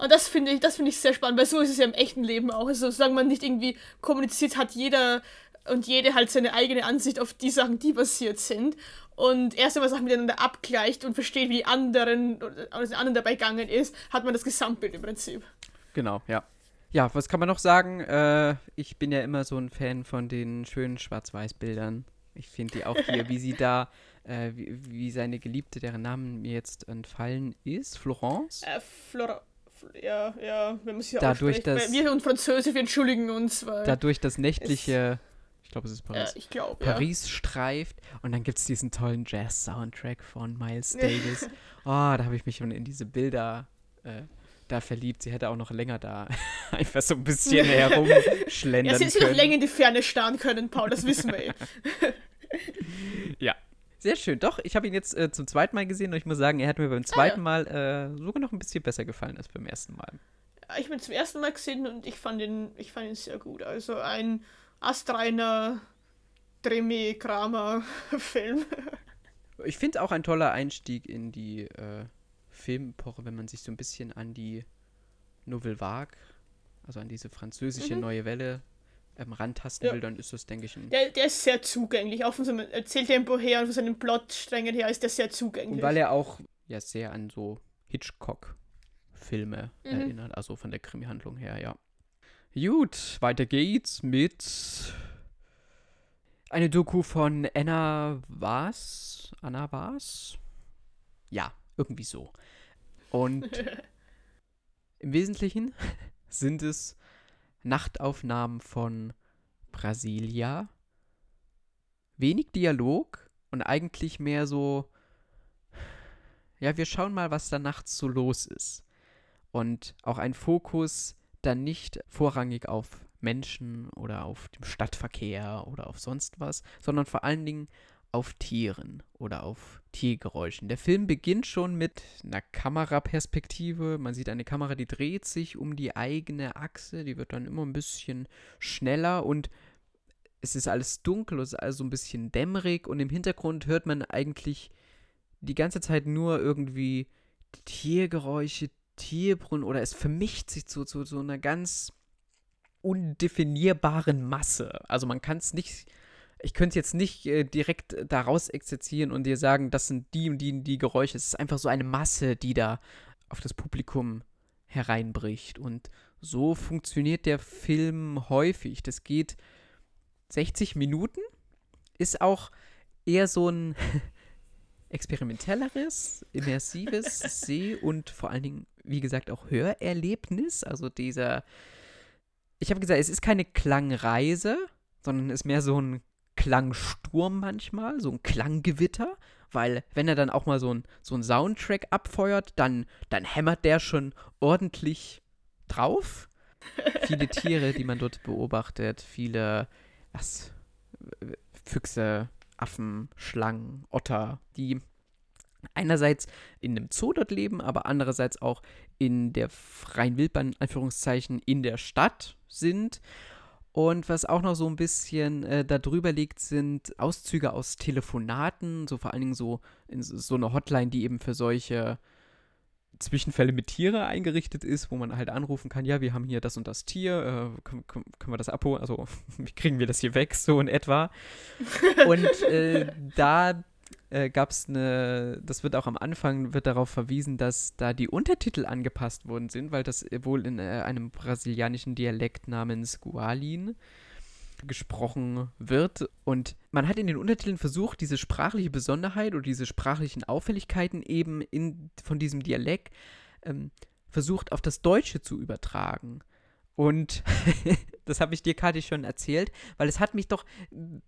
Und das finde ich, das finde ich sehr spannend, weil so ist es ja im echten Leben auch. Also solange man nicht irgendwie kommuniziert, hat jeder und jede halt seine eigene Ansicht auf die Sachen, die passiert sind. Und erst wenn man Sachen miteinander abgleicht und versteht, wie die anderen oder den anderen dabei gegangen ist, hat man das Gesamtbild im Prinzip. Genau, ja. Ja, was kann man noch sagen? Äh, ich bin ja immer so ein Fan von den schönen Schwarz-Weiß-Bildern. Ich finde die auch hier, wie sie da, äh, wie, wie, seine Geliebte, deren Namen mir jetzt entfallen ist, Florence? Äh, Flor ja, ja, wenn man sie dadurch Wir und Französisch, wir entschuldigen uns, weil. Dadurch das nächtliche ich glaube, es ist Paris. Ja, ich glaube, Paris ja. streift und dann gibt es diesen tollen Jazz-Soundtrack von Miles Davis. oh, da habe ich mich schon in diese Bilder äh, da verliebt. Sie hätte auch noch länger da einfach so ein bisschen herumschlendern ja, sie hätte noch länger in die Ferne starren können, Paul, das wissen wir eh. ja. Sehr schön. Doch, ich habe ihn jetzt äh, zum zweiten Mal gesehen und ich muss sagen, er hat mir beim zweiten ah, ja. Mal äh, sogar noch ein bisschen besser gefallen als beim ersten Mal. Ich ihn zum ersten Mal gesehen und ich fand ihn, ich fand ihn sehr gut. Also ein astreiner Dremi-Kramer-Film. ich finde auch ein toller Einstieg in die äh, Filmepoche, wenn man sich so ein bisschen an die Nouvelle Vague, also an diese französische mhm. neue Welle ähm, rantasten ja. will, dann ist das, denke ich, ein. Der, der ist sehr zugänglich, auch von seinem Erzähltempo her und von seinen Plotsträngen her ist der sehr zugänglich. Und weil er auch ja sehr an so Hitchcock-Filme mhm. erinnert, also von der Krimi-Handlung her, ja. Gut, weiter geht's mit eine Doku von Anna Was? Anna Was? Ja, irgendwie so. Und im Wesentlichen sind es Nachtaufnahmen von Brasilia. Wenig Dialog und eigentlich mehr so, ja, wir schauen mal, was da nachts so los ist. Und auch ein Fokus dann nicht vorrangig auf Menschen oder auf dem Stadtverkehr oder auf sonst was, sondern vor allen Dingen auf Tieren oder auf Tiergeräuschen. Der Film beginnt schon mit einer Kameraperspektive. Man sieht eine Kamera, die dreht sich um die eigene Achse, die wird dann immer ein bisschen schneller und es ist alles dunkel, es ist alles so ein bisschen dämmerig und im Hintergrund hört man eigentlich die ganze Zeit nur irgendwie Tiergeräusche, Tierbrunnen oder es vermischt sich zu, zu, zu einer ganz undefinierbaren Masse. Also man kann es nicht, ich könnte jetzt nicht äh, direkt daraus exerzieren und dir sagen, das sind die und die und die Geräusche. Es ist einfach so eine Masse, die da auf das Publikum hereinbricht. Und so funktioniert der Film häufig. Das geht 60 Minuten, ist auch eher so ein experimentelleres, immersives Seh- und vor allen Dingen, wie gesagt, auch Hörerlebnis. Also dieser, ich habe gesagt, es ist keine Klangreise, sondern es ist mehr so ein Klangsturm manchmal, so ein Klanggewitter, weil wenn er dann auch mal so ein, so ein Soundtrack abfeuert, dann, dann hämmert der schon ordentlich drauf. viele Tiere, die man dort beobachtet, viele, was, Füchse, Affen, Schlangen, Otter, die einerseits in einem Zoo dort leben, aber andererseits auch in der freien Wildbahn, Anführungszeichen, in der Stadt sind. Und was auch noch so ein bisschen äh, darüber liegt, sind Auszüge aus Telefonaten, so vor allen Dingen so, so eine Hotline, die eben für solche Zwischenfälle mit Tiere eingerichtet ist, wo man halt anrufen kann, ja, wir haben hier das und das Tier, äh, können, können, wir das abholen, also wie kriegen wir das hier weg, so in etwa. Und äh, da äh, gab es eine, das wird auch am Anfang, wird darauf verwiesen, dass da die Untertitel angepasst worden sind, weil das wohl in äh, einem brasilianischen Dialekt namens Gualin gesprochen wird. Und man hat in den Untertiteln versucht, diese sprachliche Besonderheit oder diese sprachlichen Auffälligkeiten eben in, von diesem Dialekt ähm, versucht auf das Deutsche zu übertragen. Und das habe ich dir, Kathi, schon erzählt, weil es hat mich doch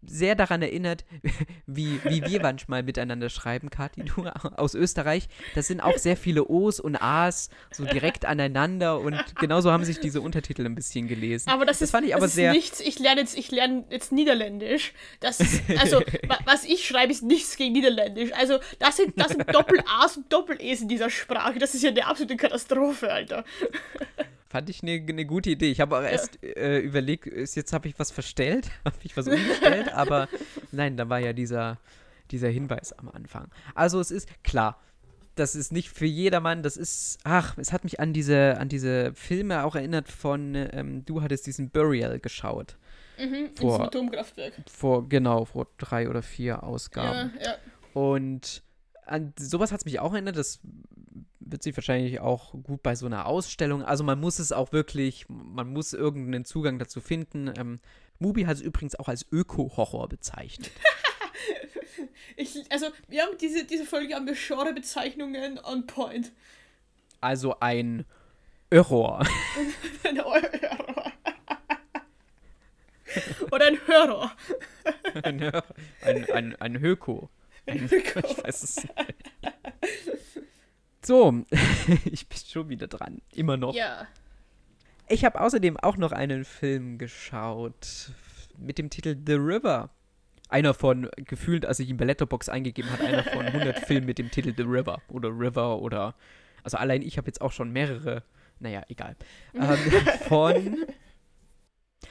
sehr daran erinnert, wie, wie wir manchmal miteinander schreiben, Kathi, du aus Österreich. Das sind auch sehr viele O's und A's so direkt aneinander und genauso haben sich diese Untertitel ein bisschen gelesen. Aber das, das ist, fand ich aber ist sehr nichts, ich lerne jetzt, ich lerne jetzt Niederländisch. Das ist, also, was ich schreibe, ist nichts gegen Niederländisch. Also, das sind, das sind Doppel-A's und Doppel-E's in dieser Sprache. Das ist ja eine absolute Katastrophe, Alter. Fand ich eine ne gute Idee. Ich habe auch erst äh, überlegt, jetzt habe ich was verstellt, habe ich was umgestellt, aber nein, da war ja dieser, dieser Hinweis am Anfang. Also es ist klar, das ist nicht für jedermann, das ist, ach, es hat mich an diese, an diese Filme auch erinnert von, ähm, du hattest diesen Burial geschaut. Mhm, vor, Atomkraftwerk. Vor, genau, vor drei oder vier Ausgaben. Ja, ja. Und an sowas hat es mich auch erinnert, das wird sich wahrscheinlich auch gut bei so einer Ausstellung. Also man muss es auch wirklich, man muss irgendeinen Zugang dazu finden. Ähm, Mubi hat es übrigens auch als Öko-Horror bezeichnet. ich, also wir haben diese, diese Folge haben wir Genre-Bezeichnungen on point. Also ein Horror. ein Horror. Oder ein Hörer. ein, ein, ein, ein Höko. Ein, ich weiß es nicht. So, ich bin schon wieder dran. Immer noch. Ja. Ich habe außerdem auch noch einen Film geschaut mit dem Titel The River. Einer von, gefühlt, als ich ihn bei Letterbox eingegeben habe, einer von 100 Filmen mit dem Titel The River oder River oder. Also allein ich habe jetzt auch schon mehrere. Naja, egal. ähm, von.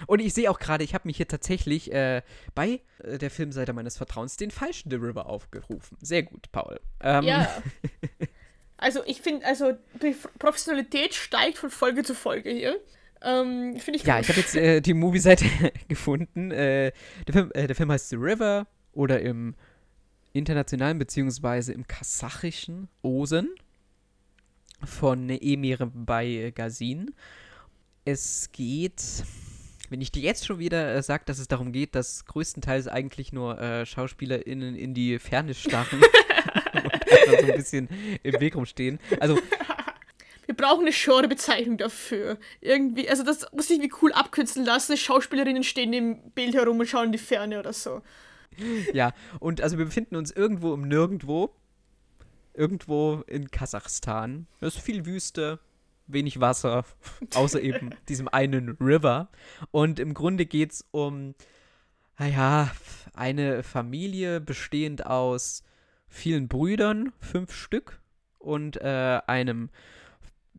Und ich sehe auch gerade, ich habe mich hier tatsächlich äh, bei äh, der Filmseite meines Vertrauens den falschen The River aufgerufen. Sehr gut, Paul. Ähm, ja. Also ich finde, also die Professionalität steigt von Folge zu Folge hier. Ähm, finde ich Ja, ich habe jetzt äh, die Movie-Seite gefunden. Äh, der, Film, äh, der Film heißt The River oder im internationalen beziehungsweise im kasachischen Osen von Emir bei Gazin. Es geht, wenn ich dir jetzt schon wieder äh, sage, dass es darum geht, dass größtenteils eigentlich nur äh, SchauspielerInnen in die Ferne starren so ein bisschen im Weg rumstehen. Also. Wir brauchen eine Genre-Bezeichnung dafür. Irgendwie, also das muss ich wie cool abkürzen lassen. Schauspielerinnen stehen im Bild herum und schauen in die Ferne oder so. Ja, und also wir befinden uns irgendwo im Nirgendwo. Irgendwo in Kasachstan. Es ist viel Wüste, wenig Wasser, außer eben diesem einen River. Und im Grunde geht es um, naja, eine Familie bestehend aus vielen Brüdern, fünf Stück, und äh, einem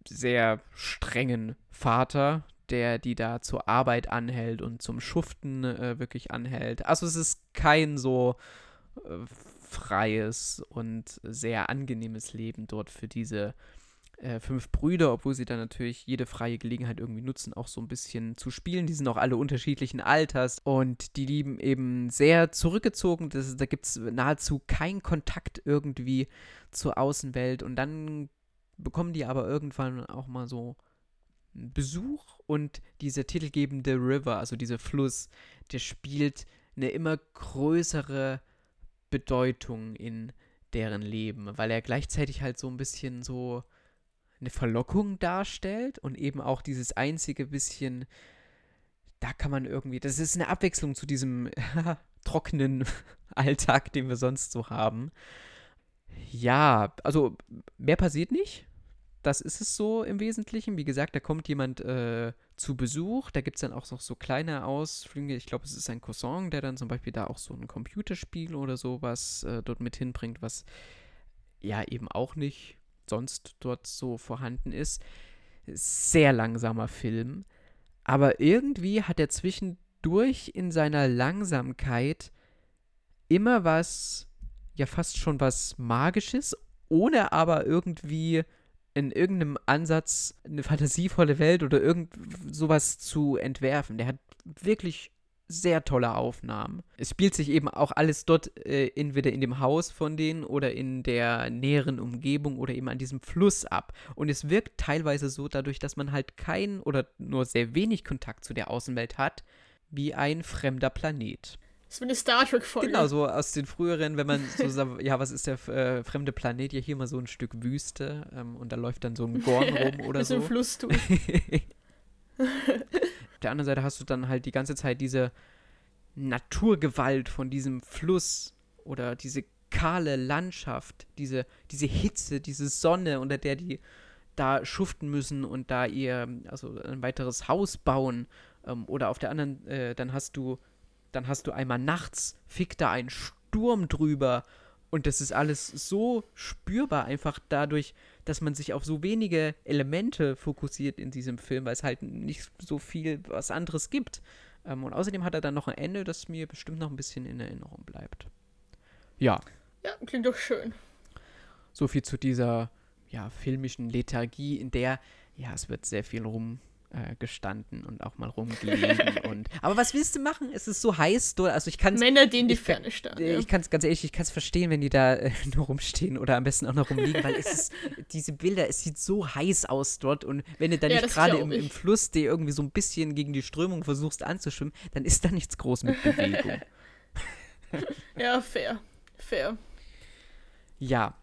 sehr strengen Vater, der die da zur Arbeit anhält und zum Schuften äh, wirklich anhält. Also es ist kein so äh, freies und sehr angenehmes Leben dort für diese äh, fünf Brüder, obwohl sie dann natürlich jede freie Gelegenheit irgendwie nutzen, auch so ein bisschen zu spielen. Die sind auch alle unterschiedlichen Alters und die lieben eben sehr zurückgezogen. Das, da gibt es nahezu keinen Kontakt irgendwie zur Außenwelt und dann bekommen die aber irgendwann auch mal so Besuch und dieser titelgebende River, also dieser Fluss, der spielt eine immer größere Bedeutung in deren Leben, weil er gleichzeitig halt so ein bisschen so eine Verlockung darstellt und eben auch dieses einzige bisschen, da kann man irgendwie, das ist eine Abwechslung zu diesem trockenen Alltag, den wir sonst so haben. Ja, also mehr passiert nicht das ist es so im Wesentlichen. Wie gesagt, da kommt jemand äh, zu Besuch. Da gibt es dann auch noch so kleine Ausflüge. Ich glaube, es ist ein Cousin, der dann zum Beispiel da auch so ein Computerspiel oder sowas äh, dort mit hinbringt, was ja eben auch nicht sonst dort so vorhanden ist. Sehr langsamer Film. Aber irgendwie hat er zwischendurch in seiner Langsamkeit immer was, ja fast schon was Magisches, ohne aber irgendwie in irgendeinem Ansatz eine fantasievolle Welt oder irgend sowas zu entwerfen. Der hat wirklich sehr tolle Aufnahmen. Es spielt sich eben auch alles dort äh, entweder in dem Haus von denen oder in der näheren Umgebung oder eben an diesem Fluss ab. Und es wirkt teilweise so, dadurch, dass man halt keinen oder nur sehr wenig Kontakt zu der Außenwelt hat, wie ein fremder Planet. Das ist eine Star Trek-Folge. Genau, so aus den früheren, wenn man so sagt, ja, was ist der äh, fremde Planet? Ja, hier mal so ein Stück Wüste ähm, und da läuft dann so ein Gorn rum oder so. So Fluss du. Der anderen Seite hast du dann halt die ganze Zeit diese Naturgewalt von diesem Fluss oder diese kahle Landschaft, diese, diese Hitze, diese Sonne, unter der die da schuften müssen und da ihr, also ein weiteres Haus bauen. Ähm, oder auf der anderen, äh, dann hast du dann hast du einmal nachts, fickt da ein Sturm drüber und das ist alles so spürbar, einfach dadurch, dass man sich auf so wenige Elemente fokussiert in diesem Film, weil es halt nicht so viel was anderes gibt. Ähm, und außerdem hat er dann noch ein Ende, das mir bestimmt noch ein bisschen in Erinnerung bleibt. Ja. Ja, klingt doch schön. So viel zu dieser ja, filmischen Lethargie, in der, ja, es wird sehr viel rum äh, gestanden und auch mal rumgelegen und aber was willst du machen? Es ist so heiß dort, also ich kann Männer, die in die Ferne starren. Äh, ich kann es ganz ehrlich, ich kann es verstehen, wenn die da äh, nur rumstehen oder am besten auch noch rumliegen, weil es ist diese Bilder, es sieht so heiß aus dort und wenn du dann ja, nicht gerade im, im, Fluss dir irgendwie so ein bisschen gegen die Strömung versuchst anzuschwimmen, dann ist da nichts groß mit Bewegung. ja, fair, fair. Ja.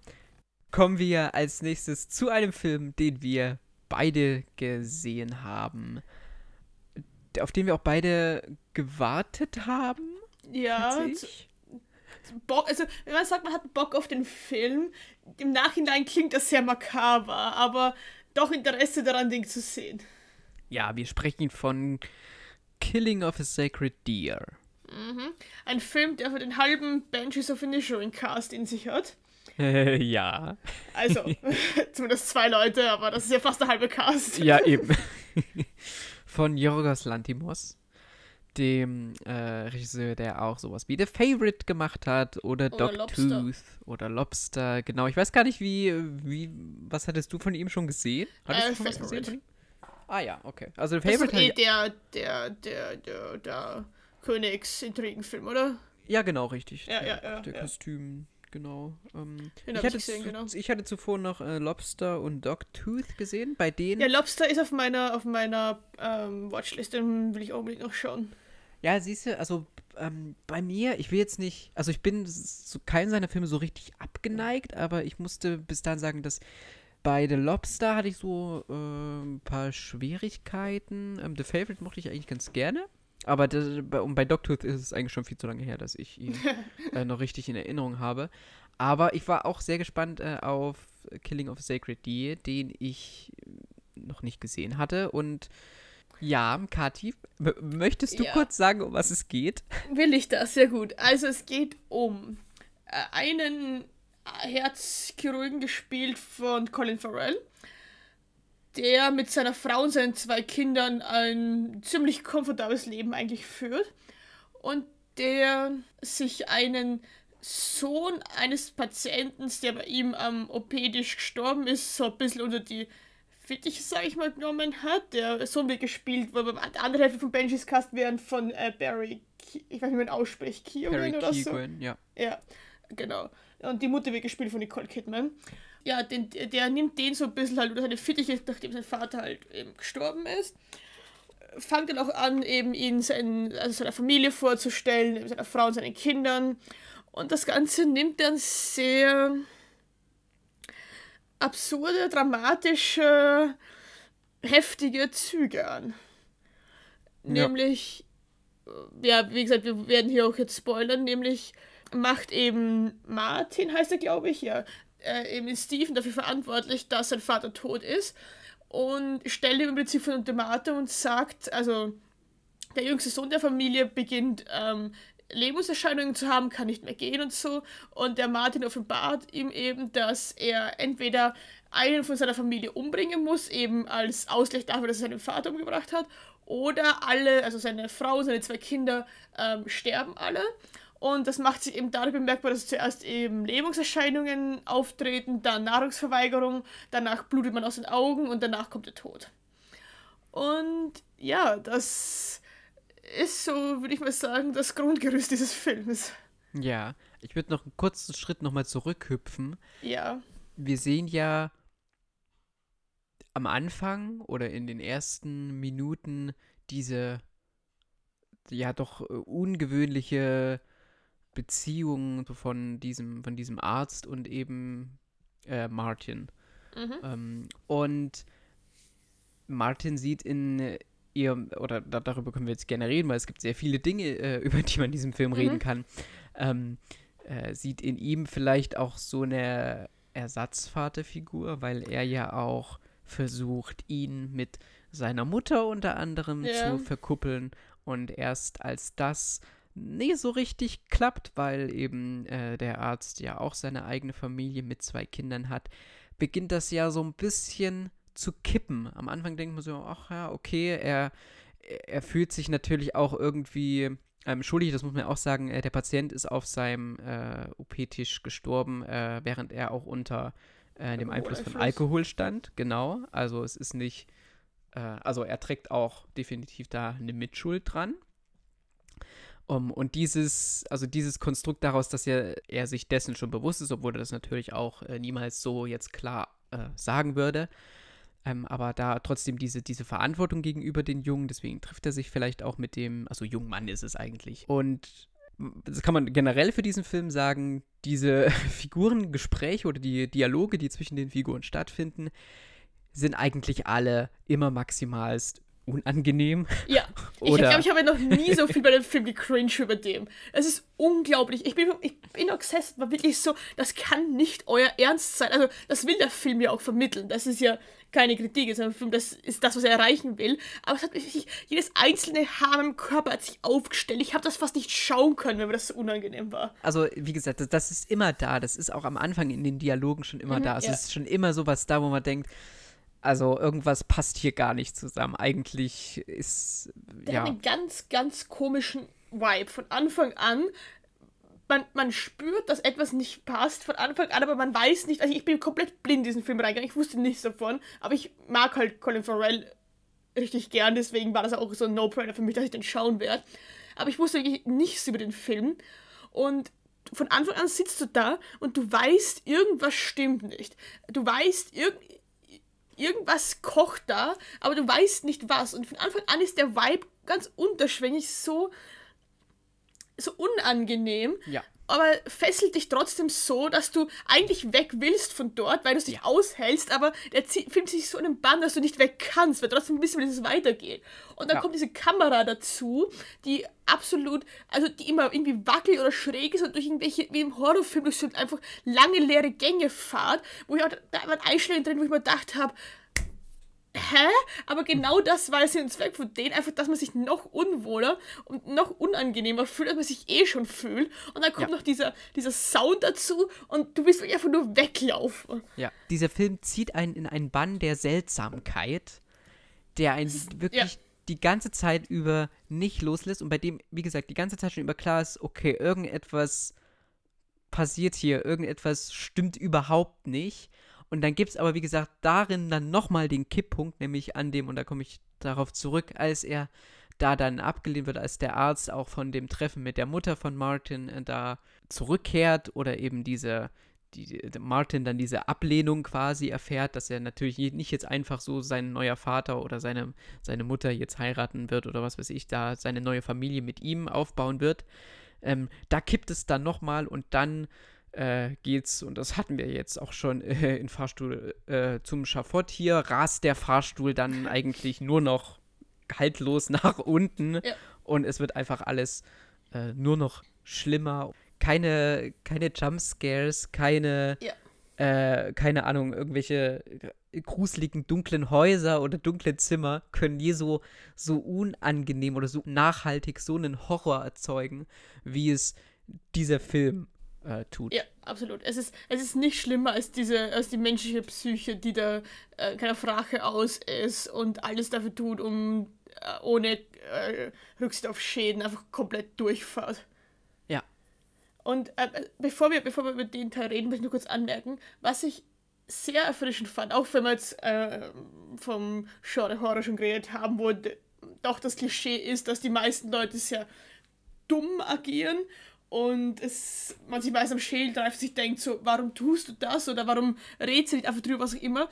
Kommen wir als nächstes zu einem Film, den wir beide gesehen haben. Auf den wir auch beide gewartet haben. Ja. Bock, also wenn man sagt, man hat Bock auf den Film, im Nachhinein klingt das sehr makaber, aber doch Interesse daran, den zu sehen. Ja, wir sprechen von Killing of a Sacred Deer. Mhm. Ein Film, der für den halben Benches of Inisherin Cast in sich hat. ja. Also, zumindest zwei Leute, aber das ist ja fast der halbe Cast. Ja, eben. Von Jorgos Lantimos, dem äh, Regisseur, der auch sowas wie The Favorite gemacht hat oder, oder Dogtooth oder Lobster. Genau, ich weiß gar nicht, wie, wie, was hattest du von ihm schon gesehen? Hattest äh, du schon was gesehen? Ah ja, okay. Also The Favorite das ist eh der, der, der, der, der Königsintrigenfilm, oder? Ja, genau, richtig. Ja, ja, ja. Der ja. Kostüm genau. Ähm, ich, hatte gesehen, genau. ich hatte zuvor noch äh, Lobster und Dogtooth gesehen. Bei denen. Ja, Lobster ist auf meiner, auf meiner ähm, Watchlist, den will ich unbedingt noch schauen. Ja, siehst du, also ähm, bei mir, ich will jetzt nicht, also ich bin zu keinem seiner Filme so richtig abgeneigt, aber ich musste bis dahin sagen, dass bei The Lobster hatte ich so äh, ein paar Schwierigkeiten. Ähm, The Favorite mochte ich eigentlich ganz gerne. Aber das, bei, und bei Dogtooth ist es eigentlich schon viel zu lange her, dass ich ihn äh, noch richtig in Erinnerung habe. Aber ich war auch sehr gespannt äh, auf Killing of a Sacred Deer, den ich noch nicht gesehen hatte. Und ja, Kati, möchtest du ja. kurz sagen, um was es geht? Will ich das, sehr gut. Also es geht um äh, einen Herzchirurgen gespielt von Colin Farrell der mit seiner Frau und seinen zwei Kindern ein ziemlich komfortables Leben eigentlich führt und der sich einen Sohn eines Patienten, der bei ihm am OP-Tisch gestorben ist, so ein bisschen unter die Fittiche, sag ich mal, genommen hat. Der Sohn wird gespielt, weil der andere Hälfte von Benjis Cast wären von äh, Barry, ich weiß nicht, wie man ausspricht, Keoghan oder Keoghan, so. ja. Ja. genau. Und die Mutter wird gespielt von Nicole Kidman. Ja, den, der nimmt den so ein bisschen halt unter seine Fittiche, nachdem sein Vater halt eben gestorben ist. Fangt dann auch an, eben ihn sein, also seiner Familie vorzustellen, seiner Frau und seinen Kindern. Und das Ganze nimmt dann sehr absurde, dramatische, heftige Züge an. Ja. Nämlich, ja, wie gesagt, wir werden hier auch jetzt spoilern, nämlich macht eben Martin, heißt er, glaube ich, ja, äh, eben Steven dafür verantwortlich, dass sein Vater tot ist und stellt ihm im Prinzip ein Ultimatum und sagt, also der jüngste Sohn der Familie beginnt ähm, Lebenserscheinungen zu haben, kann nicht mehr gehen und so. Und der Martin offenbart ihm eben, dass er entweder einen von seiner Familie umbringen muss, eben als Ausgleich dafür, dass er seinen Vater umgebracht hat, oder alle, also seine Frau, seine zwei Kinder, ähm, sterben alle. Und das macht sich eben dadurch bemerkbar, dass zuerst eben Lähmungserscheinungen auftreten, dann Nahrungsverweigerung, danach blutet man aus den Augen und danach kommt der Tod. Und ja, das ist so, würde ich mal sagen, das Grundgerüst dieses Films. Ja, ich würde noch einen kurzen Schritt nochmal zurückhüpfen. Ja. Wir sehen ja am Anfang oder in den ersten Minuten diese ja doch äh, ungewöhnliche Beziehung von diesem, von diesem Arzt und eben äh, Martin. Mhm. Ähm, und Martin sieht in ihr, oder da, darüber können wir jetzt gerne reden, weil es gibt sehr viele Dinge, äh, über die man in diesem Film mhm. reden kann, ähm, äh, sieht in ihm vielleicht auch so eine Ersatzvaterfigur, weil er ja auch versucht, ihn mit seiner Mutter unter anderem ja. zu verkuppeln und erst als das nie so richtig klappt, weil eben äh, der Arzt ja auch seine eigene Familie mit zwei Kindern hat, beginnt das ja so ein bisschen zu kippen. Am Anfang denkt man so, ach ja, okay, er, er fühlt sich natürlich auch irgendwie ähm, schuldig, das muss man auch sagen, äh, der Patient ist auf seinem äh, OP-Tisch gestorben, äh, während er auch unter äh, dem Einfluss von Alkohol stand, genau. Also es ist nicht, äh, also er trägt auch definitiv da eine Mitschuld dran. Um, und dieses, also dieses Konstrukt daraus, dass er, er sich dessen schon bewusst ist, obwohl er das natürlich auch äh, niemals so jetzt klar äh, sagen würde, ähm, aber da trotzdem diese, diese Verantwortung gegenüber den Jungen, deswegen trifft er sich vielleicht auch mit dem, also Jungmann ist es eigentlich. Und das kann man generell für diesen Film sagen, diese Figurengespräche oder die Dialoge, die zwischen den Figuren stattfinden, sind eigentlich alle immer maximalst unangenehm. Ja, ich glaube, ich habe noch nie so viel bei dem Film gecringe über dem. Es ist unglaublich. Ich bin, ich bin obsessed, war wirklich so, das kann nicht euer Ernst sein. Also, das will der Film ja auch vermitteln. Das ist ja keine Kritik, ein Film, das ist das, was er erreichen will. Aber es hat wirklich, jedes einzelne Haar im Körper hat sich aufgestellt. Ich habe das fast nicht schauen können, weil mir das so unangenehm war. Also, wie gesagt, das, das, ist immer da. Das ist auch am Anfang in den Dialogen schon immer mhm, da. Es ja. ist schon immer sowas da, wo man denkt, also irgendwas passt hier gar nicht zusammen. Eigentlich ist. Der ja. hat einen ganz, ganz komischen Vibe. Von Anfang an. Man, man spürt, dass etwas nicht passt von Anfang an, aber man weiß nicht. Also ich bin komplett blind in diesen Film reingegangen. Ich wusste nichts davon. Aber ich mag halt Colin Farrell richtig gern. Deswegen war das auch so ein No-Brainer für mich, dass ich den schauen werde. Aber ich wusste wirklich nichts über den Film. Und von Anfang an sitzt du da und du weißt, irgendwas stimmt nicht. Du weißt, irgendwie irgendwas kocht da, aber du weißt nicht was. Und von Anfang an ist der Vibe ganz unterschwänglich, so, so unangenehm. Ja. Aber fesselt dich trotzdem so, dass du eigentlich weg willst von dort, weil du es nicht aushältst, aber der Film sich so in den Bann, dass du nicht weg kannst, weil trotzdem wissen, wie es weitergeht. Und dann ja. kommt diese Kamera dazu, die absolut, also die immer irgendwie wackelig oder schräg ist und durch irgendwelche, wie im Horrorfilm, durch so einfach lange leere Gänge fahrt, wo ich auch, da waren Einstellungen drin, wo ich mir gedacht habe, hä? Aber genau das war Sinn und Zweck von denen, einfach, dass man sich noch unwohler und noch unangenehmer fühlt, als man sich eh schon fühlt. Und dann kommt ja. noch dieser, dieser Sound dazu und du willst einfach nur weglaufen. Ja, dieser Film zieht einen in einen Bann der Seltsamkeit, der einen wirklich ja. die ganze Zeit über nicht loslässt und bei dem, wie gesagt, die ganze Zeit schon über klar ist, okay, irgendetwas passiert hier, irgendetwas stimmt überhaupt nicht. Und dann gibt es aber, wie gesagt, darin dann nochmal den Kipppunkt, nämlich an dem, und da komme ich darauf zurück, als er da dann abgelehnt wird, als der Arzt auch von dem Treffen mit der Mutter von Martin äh, da zurückkehrt oder eben diese, die, Martin dann diese Ablehnung quasi erfährt, dass er natürlich nicht jetzt einfach so sein neuer Vater oder seine, seine Mutter jetzt heiraten wird oder was weiß ich, da seine neue Familie mit ihm aufbauen wird. Ähm, da kippt es dann nochmal und dann äh, geht's, und das hatten wir jetzt auch schon äh, in Fahrstuhl äh, zum Schafott hier, rast der Fahrstuhl dann eigentlich nur noch haltlos nach unten ja. und es wird einfach alles äh, nur noch schlimmer keine, keine Jumpscares, keine, ja. äh, keine Ahnung, irgendwelche gruseligen dunklen Häuser oder dunklen Zimmer können je so, so unangenehm oder so nachhaltig so einen Horror erzeugen, wie es dieser Film äh, tut. Ja, absolut. Es ist, es ist nicht schlimmer als diese, als die menschliche Psyche, die da äh, keine Rache aus ist und alles dafür tut, um äh, ohne äh, Rücksicht auf Schäden einfach komplett durchfahrt. Und äh, bevor, wir, bevor wir über den Teil reden, möchte ich nur kurz anmerken, was ich sehr erfrischend fand, auch wenn wir jetzt äh, vom Genre Horror schon geredet haben, wo doch das Klischee ist, dass die meisten Leute sehr dumm agieren und es, man sich meist am Schädel greift, sich denkt so, warum tust du das oder warum redest du nicht einfach drüber, was auch immer.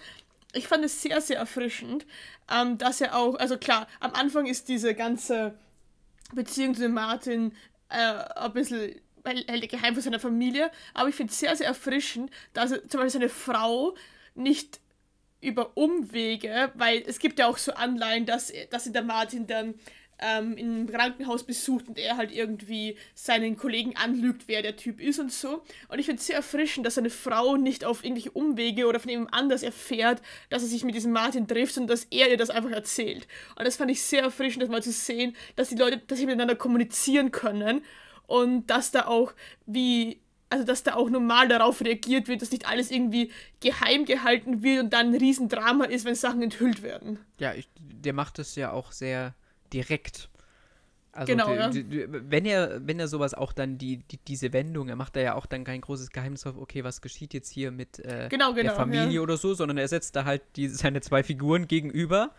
Ich fand es sehr, sehr erfrischend, ähm, dass er auch, also klar, am Anfang ist diese ganze Beziehung zu Martin äh, ein bisschen hält geheim von seiner Familie. Aber ich finde es sehr, sehr erfrischend, dass er, zum Beispiel seine Frau nicht über Umwege, weil es gibt ja auch so Anleihen, dass, dass ihn der Martin dann ähm, im Krankenhaus besucht und er halt irgendwie seinen Kollegen anlügt, wer der Typ ist und so. Und ich finde es sehr erfrischend, dass seine Frau nicht auf irgendwelche Umwege oder von jemandem anders erfährt, dass er sich mit diesem Martin trifft, sondern dass er ihr das einfach erzählt. Und das fand ich sehr erfrischend, das mal zu sehen, dass die Leute, dass sie miteinander kommunizieren können und dass da auch wie also dass da auch normal darauf reagiert wird, dass nicht alles irgendwie geheim gehalten wird und dann ein Riesendrama ist, wenn Sachen enthüllt werden. Ja, ich, der macht das ja auch sehr direkt. Also genau, ja. wenn er, wenn er sowas auch dann, die, die, diese Wendung, er macht da ja auch dann kein großes Geheimnis auf, okay, was geschieht jetzt hier mit äh, genau, genau, der Familie ja. oder so, sondern er setzt da halt die, seine zwei Figuren gegenüber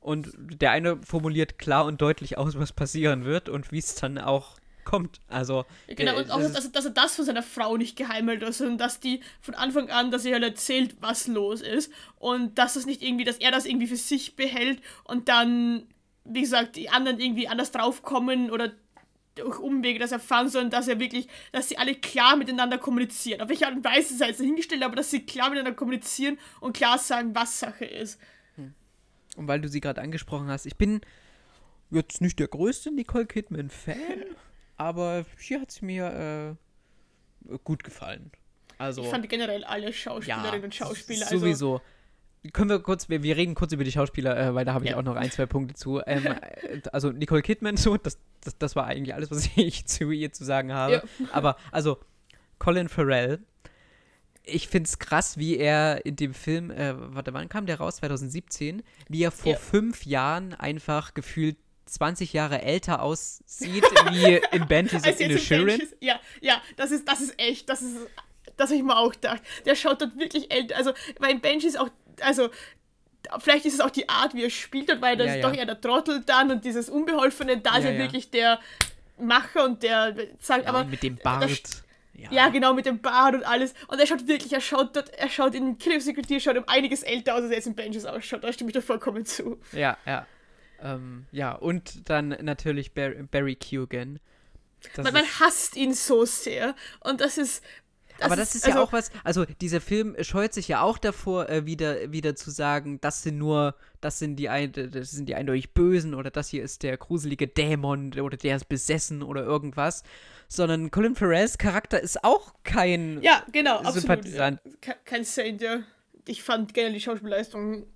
und der eine formuliert klar und deutlich aus, was passieren wird und wie es dann auch kommt. Also. Genau, und auch, dass, dass, er das von seiner Frau nicht geheim hält, sondern dass die von Anfang an, dass er halt erzählt, was los ist. Und dass das nicht irgendwie, dass er das irgendwie für sich behält und dann, wie gesagt, die anderen irgendwie anders draufkommen oder durch Umwege das erfahren, sondern dass er wirklich, dass sie alle klar miteinander kommunizieren. Auf welche Art und Weise sei es dahingestellt, aber dass sie klar miteinander kommunizieren und klar sagen, was Sache ist. Hm. Und weil du sie gerade angesprochen hast, ich bin jetzt nicht der größte Nicole Kidman-Fan. aber hier hat es mir äh, gut gefallen. Also, ich fand generell alle Schauspielerinnen ja, und Schauspieler. Also sowieso. Können wir kurz, wir, wir reden kurz über die Schauspieler, äh, weil da habe ich ja. auch noch ein, zwei Punkte zu. Ähm, äh, also Nicole Kidman, so, das, das, das war eigentlich alles, was ich zu ihr zu sagen habe. Ja. Aber also Colin Farrell, ich finde es krass, wie er in dem Film, äh, warte, wann kam der raus? 2017, wie er vor ja. fünf Jahren einfach gefühlt 20 Jahre älter aussieht wie in Banshees of Inisherin. Ja, ja, das ist, das ist echt, das ist, das habe ich mir auch gedacht. Der schaut dort wirklich älter, also, weil in Banshees auch, also, vielleicht ist es auch die Art, wie er spielt dort, weil das ja, ja. doch eher der Trottel dann und dieses Unbeholfene, da ja, ist er wirklich der Macher und der sagt, aber. mit dem Bart. Ja. ja. genau, mit dem Bart und alles. Und er schaut wirklich, er schaut dort, er schaut in Killing Secretary, schaut um einiges älter aus, als er jetzt in Benches ausschaut. Da stimme ich dir vollkommen zu. Ja, ja. Ähm, ja, und dann natürlich Barry, Barry Keoghan. Man, man, hasst ihn so sehr. Und das ist. Das aber das ist, ist also, ja auch was, also dieser Film scheut sich ja auch davor, äh, wieder, wieder zu sagen, das sind nur, das sind die ein, das sind die eindeutig Bösen oder das hier ist der gruselige Dämon oder der ist besessen oder irgendwas. Sondern Colin Farrells Charakter ist auch kein Ja, genau, absolut. Kein Saint, ja. Ich fand gerne die Schauspielleistung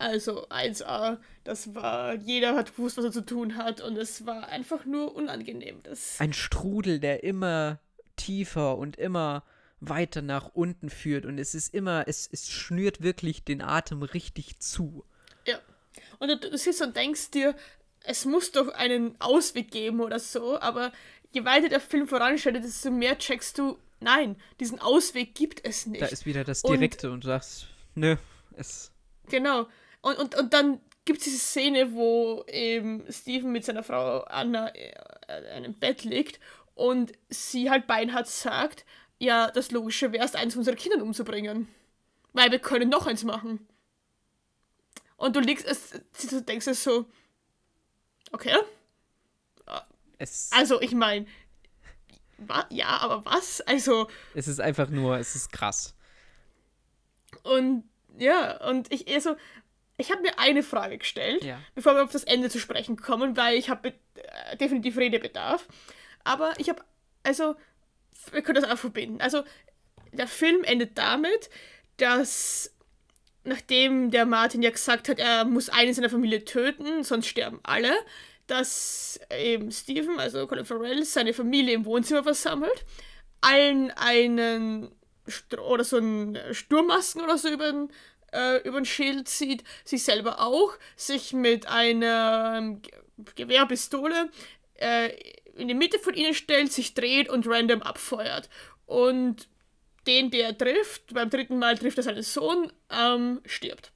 also 1A, das war, jeder hat gewusst, was er zu tun hat und es war einfach nur unangenehm. Das Ein Strudel, der immer tiefer und immer weiter nach unten führt und es ist immer, es, es schnürt wirklich den Atem richtig zu. Ja. Und du, du sitzt und denkst dir, es muss doch einen Ausweg geben oder so, aber je weiter der Film voranschreitet, desto mehr checkst du, nein, diesen Ausweg gibt es nicht. Da ist wieder das Direkte und, und du sagst, nö, es. Genau. Und, und, und dann gibt es diese Szene, wo eben Steven mit seiner Frau Anna äh, in einem Bett liegt und sie halt beinhart sagt, ja, das Logische wäre es, eins unserer Kinder umzubringen. Weil wir können noch eins machen. Und du liegst, es, du denkst es so, okay. Es, Also, ich meine, ja, aber was? Also, es ist einfach nur, es ist krass. und ja, und ich eher so, ich habe mir eine Frage gestellt, Ja. bevor wir auf das Ende zu sprechen kommen, weil ich habe äh, definitiv Redebedarf. Aber ich habe, also, wir können das auch verbinden. Also, der Film endet damit, dass nachdem der Martin ja gesagt hat, er muss einen seiner Familie töten, sonst sterben alle, dass eben Stephen, also Colin Farrell, seine Familie im Wohnzimmer versammelt, allen einen Stro oder so einen Sturmmasken oder so über den, äh, über den Schädel zieht, sich selber auch, sich mit einer Ge- Gewehrpistole äh, in die Mitte von ihnen stellt, sich dreht und random abfeuert. Und den, der trifft, beim dritten Mal trifft er seinen Sohn, ähm, stirbt.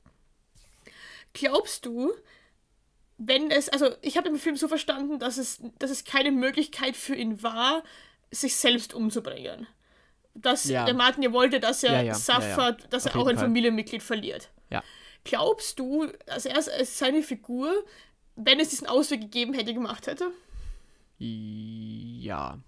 Glaubst du, wenn es, also ich habe im Film so verstanden, dass es, dass es keine Möglichkeit für ihn war, sich selbst umzubringen. Dass Ja. der Martin ja wollte, dass er Ja, ja, suffert, ja. dass Auf er auch ein Fall. Familienmitglied verliert. Glaubst du, dass er seine Figur, wenn es diesen Ausweg gegeben hätte, gemacht hätte? Ja,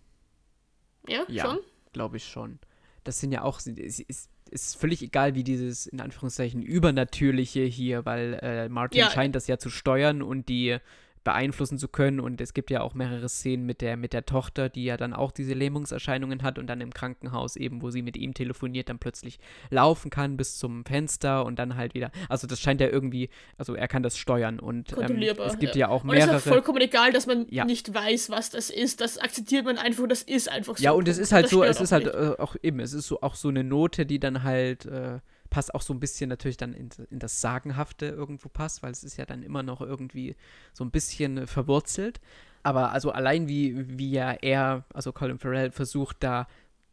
Ja, ja, schon? glaube ich schon. Das sind ja auch, es ist, ist, völlig egal, wie dieses, in Anführungszeichen, Übernatürliche hier, weil äh, Martin Ja. scheint das ja zu steuern und die beeinflussen zu können und es gibt ja auch mehrere Szenen mit der, mit der Tochter, die ja dann auch diese Lähmungserscheinungen hat und dann im Krankenhaus eben, wo sie mit ihm telefoniert, dann plötzlich laufen kann bis zum Fenster und dann halt wieder, also das scheint ja irgendwie, also er kann das steuern und ähm, es gibt ja. ja, auch Und es ist mehrere. auch vollkommen egal, dass man Ja. nicht weiß, was das ist. Das akzeptiert man einfach, das ist einfach so. Ja, und es ist halt so, es ist halt äh, auch eben, es ist so auch so eine Note, die dann halt äh, passt auch so ein bisschen natürlich dann in, in das Sagenhafte irgendwo passt, weil es ist ja dann immer noch irgendwie so ein bisschen äh, verwurzelt. Aber also allein wie, wie ja er, also Colin Farrell, versucht da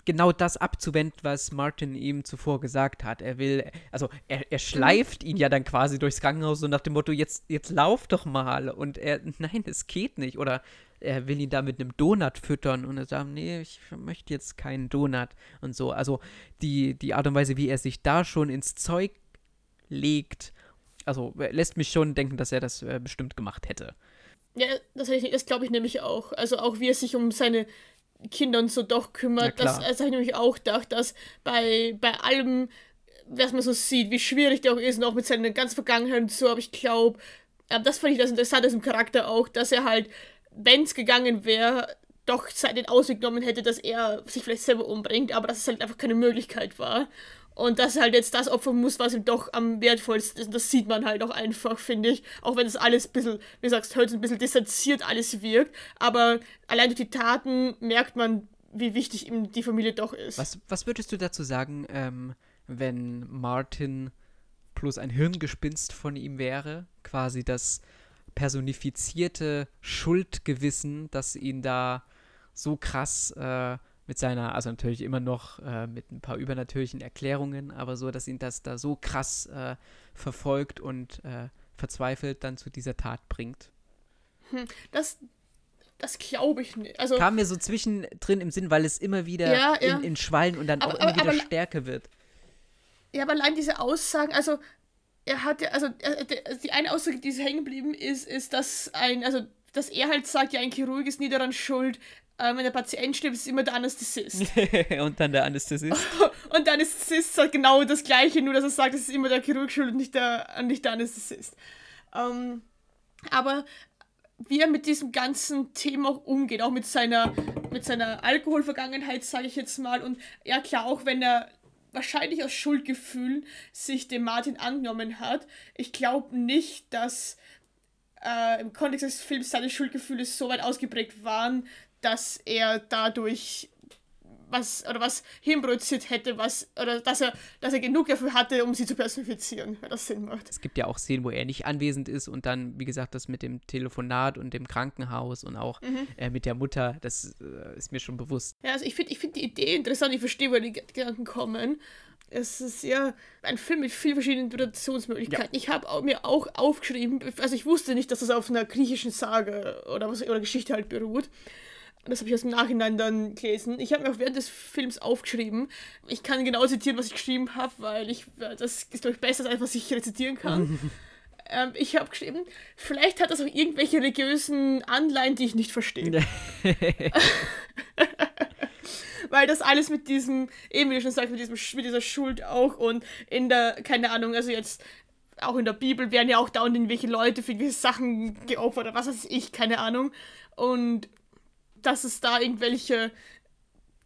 genau das abzuwenden, was Martin ihm zuvor gesagt hat. Er will, also er, er schleift ihn ja dann quasi durchs Krankenhaus so nach dem Motto, jetzt, jetzt lauf doch mal. Und er, nein, es geht nicht. Oder er will ihn da mit einem Donut füttern und er sagt, nee, ich möchte jetzt keinen Donut und so. Also die, die Art und Weise, wie er sich da schon ins Zeug legt, also äh, lässt mich schon denken, dass er das äh, bestimmt gemacht hätte. Ja, das, das glaube ich nämlich auch. Also auch wie er sich um seine Kinder und so doch kümmert. Das, das habe ich nämlich auch gedacht, dass bei, bei allem, was man so sieht, wie schwierig der auch ist und auch mit seiner ganzen Vergangenheit und so, aber ich glaube, das fand ich das Interessante im Charakter auch, dass er halt, wenn es gegangen wäre, doch den Ausweg genommen hätte, dass er sich vielleicht selber umbringt, aber dass es halt einfach keine Möglichkeit war. Und dass er halt jetzt das opfern muss, was ihm doch am wertvollsten ist. Und das sieht man halt auch einfach, finde ich. Auch wenn es alles ein bisschen, wie du sagst, heute ein bisschen distanziert alles wirkt. Aber allein durch die Taten merkt man, wie wichtig ihm die Familie doch ist. Was, was würdest du dazu sagen, ähm, wenn Martin plus ein Hirngespinst von ihm wäre? Quasi das personifizierte Schuldgewissen, das ihn da so krass äh, mit seiner, also natürlich immer noch äh, mit ein paar übernatürlichen Erklärungen, aber so, dass ihn das da so krass äh, verfolgt und äh, verzweifelt dann zu dieser Tat bringt. Das, das glaube ich nicht. Also, Kam mir so zwischendrin im Sinn, weil es immer wieder Ja, ja. In, in Schwallen und dann Aber- auch immer aber- wieder aber- stärker wird. Ja, aber allein diese Aussagen, also er hat ja, also die eine Aussage, die hängen geblieben ist, ist, dass ein, also dass er halt sagt, ja, ein Chirurg ist nie daran schuld, ähm, wenn der Patient stirbt, ist es immer der Anästhesist. und dann der Anästhesist. und der Anästhesist sagt genau das Gleiche, nur dass er sagt, es ist immer der Chirurg schuld und nicht der, nicht der Anästhesist. Ähm, aber wie er mit diesem ganzen Thema auch umgeht, auch mit seiner, mit seiner Alkoholvergangenheit, sage ich jetzt mal. Und ja, klar, auch wenn er wahrscheinlich aus Schuldgefühlen sich dem Martin angenommen hat, ich glaube nicht, dass äh, im Kontext des Films seine Schuldgefühle so weit ausgeprägt waren, dass er dadurch was oder was hinproduziert hätte, was oder dass er, dass er genug dafür hatte, um sie zu personifizieren, wenn das Sinn macht. Es gibt ja auch Szenen, wo er nicht anwesend ist und dann, wie gesagt, das mit dem Telefonat und dem Krankenhaus und auch Mhm. äh, mit der Mutter, das äh, ist mir schon bewusst. Ja, also ich finde ich find die Idee interessant, ich verstehe, wo die Gedanken kommen. es ist ja ein Film mit vielen verschiedenen Interpretationsmöglichkeiten. Ja. Ich habe mir auch aufgeschrieben, also ich wusste nicht, dass das auf einer griechischen Sage oder, was, oder Geschichte halt beruht. Das habe ich aus dem Nachhinein dann gelesen. Ich habe mir auch während des Films aufgeschrieben. Ich kann genau zitieren, was ich geschrieben habe, weil ich das ist, glaube ich, besser als was ich rezitieren kann. ähm, ich habe geschrieben, vielleicht hat das auch irgendwelche religiösen Anleihen, die ich nicht verstehe. weil das alles mit diesem, eben wie du schon sagst, mit, diesem, mit dieser Schuld auch und in der, keine Ahnung, also jetzt auch in der Bibel werden ja auch dauernd irgendwelche Leute für gewisse Sachen geopfert oder was weiß ich, keine Ahnung. Und dass es da irgendwelche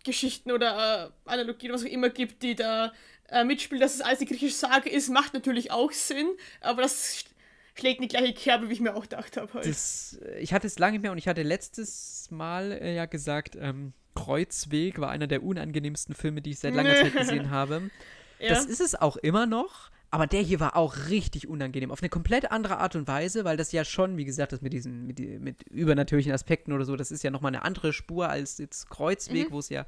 Geschichten oder äh, Analogien, was auch immer gibt, die da äh, mitspielen, dass es alles die griechische Sage ist, macht natürlich auch Sinn, aber das schlägt eine gleiche Kerbe, wie ich mir auch gedacht habe. Halt. ich hatte es lange mehr und ich hatte letztes Mal äh, ja gesagt, ähm, Kreuzweg war einer der unangenehmsten Filme, die ich seit langer Zeit gesehen habe. Ja. Das ist es auch immer noch. Aber der hier war auch richtig unangenehm. Auf eine komplett andere Art und Weise, weil das ja schon, wie gesagt, das mit diesen, mit, mit übernatürlichen Aspekten oder so, das ist ja nochmal eine andere Spur als jetzt Kreuzweg, mhm. wo es ja,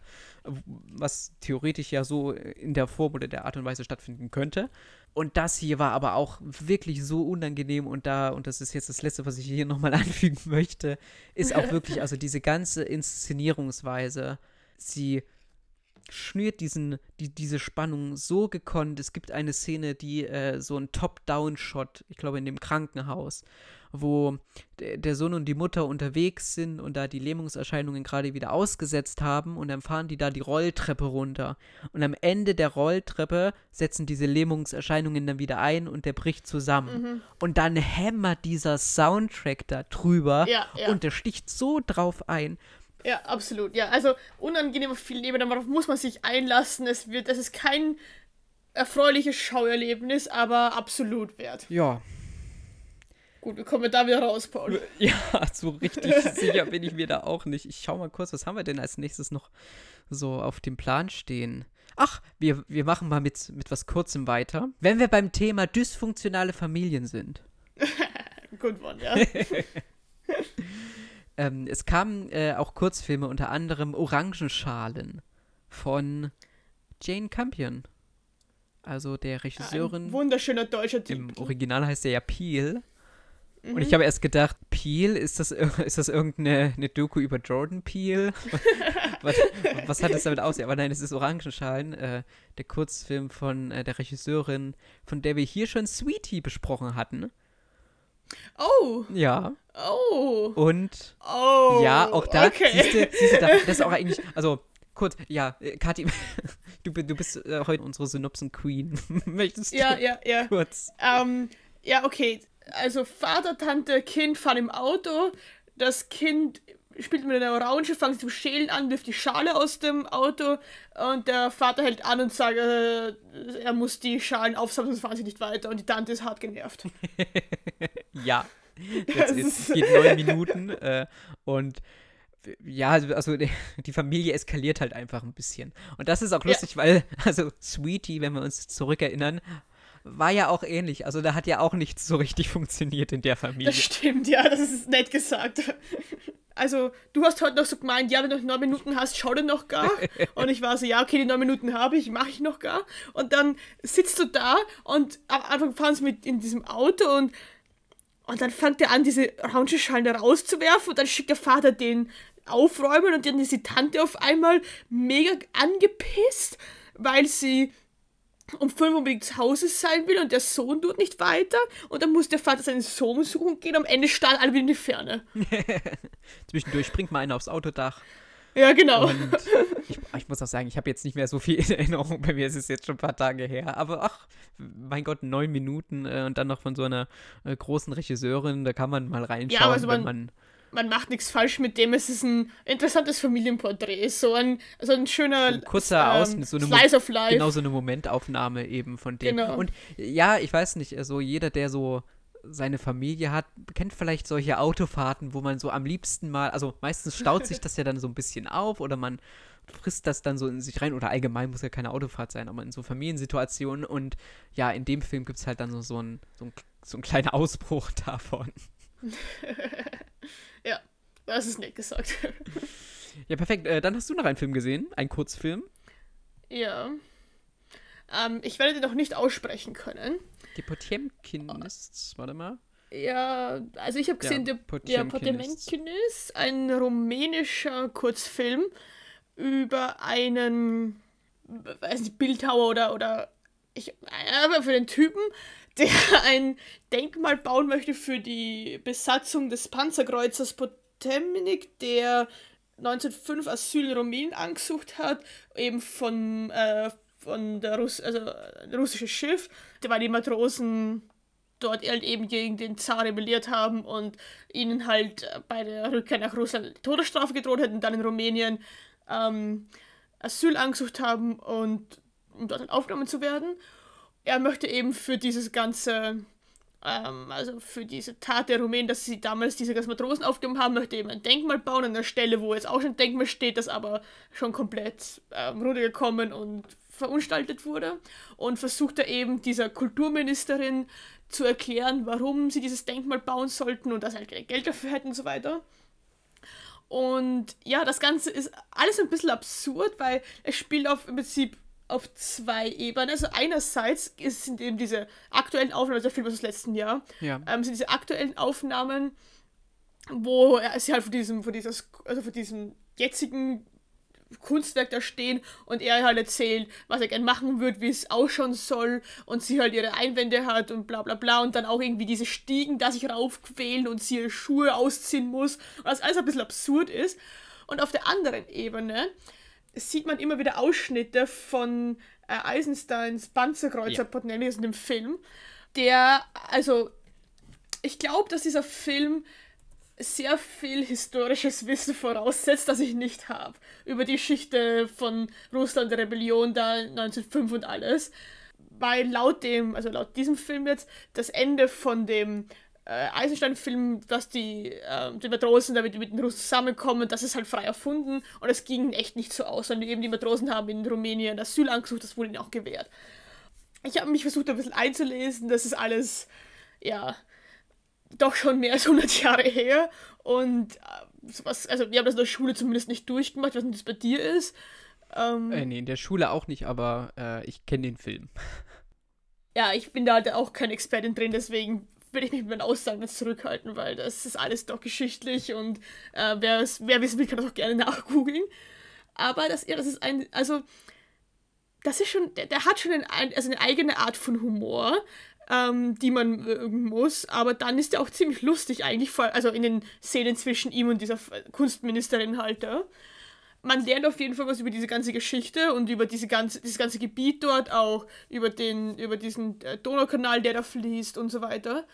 was theoretisch ja so in der Form oder der Art und Weise stattfinden könnte. Und das hier war aber auch wirklich so unangenehm und da, und das ist jetzt das Letzte, was ich hier nochmal anfügen möchte, ist auch wirklich, also diese ganze Inszenierungsweise, sie schnürt diesen, die, diese Spannung so gekonnt. Es gibt eine Szene, die äh, so ein Top-Down-Shot, ich glaube in dem Krankenhaus, wo der Sohn und die Mutter unterwegs sind und da die Lähmungserscheinungen gerade wieder ausgesetzt haben und dann fahren die da die Rolltreppe runter. Und am Ende der Rolltreppe setzen diese Lähmungserscheinungen dann wieder ein und der bricht zusammen. Mhm. Und dann hämmert dieser Soundtrack da drüber ja, ja. und der sticht so drauf ein. Ja, absolut. Ja, also unangenehme Filme, darauf muss man sich einlassen. Es wird, es ist kein erfreuliches Schauerlebnis, aber absolut wert. Ja. Gut, wie kommen wir da wieder raus, Paul? Ja, so richtig sicher bin ich mir da auch nicht. Ich schau mal kurz, was haben wir denn als nächstes noch so auf dem Plan stehen? Ach, wir, wir machen mal mit, mit was Kurzem weiter. Wenn wir beim Thema dysfunktionale Familien sind. Gut, one, ja. Ähm, es kamen äh, auch Kurzfilme, unter anderem Orangenschalen von Jane Campion. Also der Regisseurin. Ein wunderschöner deutscher Typ. Im Original heißt er ja Peel. Mhm. Und ich habe erst gedacht, Peel, ist das, ist das irgendeine eine Doku über Jordan Peel? was, was, hat das damit aus? Aber nein, es ist Orangenschalen, äh, der Kurzfilm von äh, der Regisseurin, von der wir hier schon Sweetie besprochen hatten. Oh. Ja. Oh. Und oh. ja, auch da, okay. siehst du, siehst du da, das ist auch eigentlich, also kurz, ja, äh, Kathi, du, du bist äh, heute unsere Synopsen-Queen. Möchtest du ja, ja, ja. kurz? Ähm, ja, okay. Also Vater, Tante, Kind fahren im Auto. Das Kind spielt mit einer Orange, fängt zum Schälen an, wirft die Schale aus dem Auto und der Vater hält an und sagt, äh, er muss die Schalen aufsammeln, sonst fahren sie nicht weiter und die Tante ist hart genervt. ja, jetzt, jetzt geht neun Minuten äh, und ja, also, also die Familie eskaliert halt einfach ein bisschen. Und das ist auch lustig, ja. weil, also Sweetie, wenn wir uns zurückerinnern, war ja auch ähnlich. Also da hat ja auch nichts so richtig funktioniert in der Familie. Das stimmt, ja, das ist nett gesagt. Also, du hast heute noch so gemeint, ja, wenn du noch neun Minuten hast, schau dir noch gar. Und ich war so, ja, okay, die neun Minuten habe ich, mache ich noch gar. Und dann sitzt du da und am Anfang fahren sie mit in diesem Auto und, und dann fängt er an, diese Orangenschalen rauszuwerfen und dann schickt der Vater den aufräumen und dann ist die Tante auf einmal mega angepisst, weil sie um fünf unbedingt zu Hause sein will und der Sohn tut nicht weiter und dann muss der Vater seinen Sohn suchen gehen. Am Ende starren alle wieder in die Ferne. Zwischendurch springt mal einer aufs Autodach. Ja, genau. Und ich, ich muss auch sagen, ich habe jetzt nicht mehr so viel in Erinnerung. Bei mir ist es jetzt schon ein paar Tage her. Aber ach, mein Gott, neun Minuten äh, und dann noch von so einer äh, großen Regisseurin, da kann man mal reinschauen, ja, also man, wenn man man macht nichts falsch mit dem. Es ist ein interessantes Familienporträt. So ein, so ein schöner so ein kurzer ähm, Ausschnitt, so eine Slice of Life. Genau, so eine Momentaufnahme eben von dem. Genau. Und ja, ich weiß nicht, also jeder, der so seine Familie hat, kennt vielleicht solche Autofahrten, wo man so am liebsten mal, also meistens staut sich das ja dann so ein bisschen auf oder man frisst das dann so in sich rein oder allgemein muss ja keine Autofahrt sein, aber in so Familiensituationen und ja, in dem Film gibt es halt dann so, so, ein, so, ein, so einen kleinen Ausbruch davon. Ja, das ist nett gesagt. ja, perfekt. Äh, dann hast du noch einen Film gesehen, einen Kurzfilm. Ja. Ähm, ich werde den noch nicht aussprechen können. Die Potemkinists, warte mal. Ja, also ich habe gesehen, ja, der, der Potemkinist, ein rumänischer Kurzfilm über einen, weiß nicht, Bildhauer oder, oder ich, aber für den Typen, der ein Denkmal bauen möchte für die Besatzung des Panzerkreuzers Potemnik, der 1905 Asyl in Rumänien angesucht hat, eben von, äh, von der Russ also ein russisches Schiff, weil die Matrosen dort halt eben gegen den Zar rebelliert haben und ihnen halt bei der Rückkehr nach Russland Todesstrafe gedroht hätten, dann in Rumänien ähm, Asyl angesucht haben und um dort halt aufgenommen zu werden. Er möchte eben für dieses ganze, ähm, also für diese Tat der Rumänen, dass sie damals diese ganzen Matrosen aufgenommen haben, möchte eben ein Denkmal bauen an der Stelle, wo jetzt auch schon ein Denkmal steht, das aber schon komplett ähm, runtergekommen und verunstaltet wurde und versucht er eben dieser Kulturministerin zu erklären, warum sie dieses Denkmal bauen sollten und dass sie halt Geld dafür hätten und so weiter. Und ja, das Ganze ist alles ein bisschen absurd, weil es spielt auf im Prinzip auf zwei Ebenen. Also einerseits sind eben diese aktuellen Aufnahmen, also der Film aus dem letzten Jahr, ja. ähm, sind diese aktuellen Aufnahmen, wo sie halt von diesem, von dieses, also von diesem jetzigen Kunstwerk da stehen und er halt erzählt, was er gern machen wird, wie es ausschauen soll und sie halt ihre Einwände hat und bla bla bla und dann auch irgendwie diese Stiegen da sich raufquälen und sie ihre Schuhe ausziehen muss und das alles ein bisschen absurd ist. Und auf der anderen Ebene sieht man immer wieder Ausschnitte von äh, Eisensteins Panzerkreuzer ja. Portnelli in dem Film, der, also ich glaube, dass dieser Film sehr viel historisches Wissen voraussetzt, das ich nicht habe. Über die Geschichte von Russland, der Rebellion da 1905 und alles. Weil laut dem, also laut diesem Film jetzt, das Ende von dem äh, Eisenstein-Film, dass die, äh, die Matrosen damit mit den Russen zusammenkommen, das ist halt frei erfunden und es ging echt nicht so aus, sondern eben die Matrosen haben in Rumänien Asyl angesucht, das wurde ihnen auch gewährt. Ich habe mich versucht, ein bisschen einzulesen, das ist alles, ja, doch schon mehr als 100 Jahre her. Und äh, was, also wir haben das in der Schule zumindest nicht durchgemacht, was das bei dir ist. Ähm, äh, nee, in der Schule auch nicht, aber äh, ich kenne den Film. Ja, ich bin da halt auch kein Expertin drin, deswegen will ich mich mit meinen Aussagen zurückhalten, weil das ist alles doch geschichtlich und äh, wer, wissen will, kann das auch gerne nachgoogeln. Aber das, ja, das ist ein, also das ist schon, der, der hat schon ein, also eine eigene Art von Humor, ähm, die man mögen muss. Aber dann ist er auch ziemlich lustig eigentlich, also in den Szenen zwischen ihm und dieser Kunstministerin halt. Ja. Man lernt auf jeden Fall was über diese ganze Geschichte und über diese ganze, dieses ganze Gebiet dort, auch über, den, über diesen äh, Donaukanal, der da fließt und so weiter.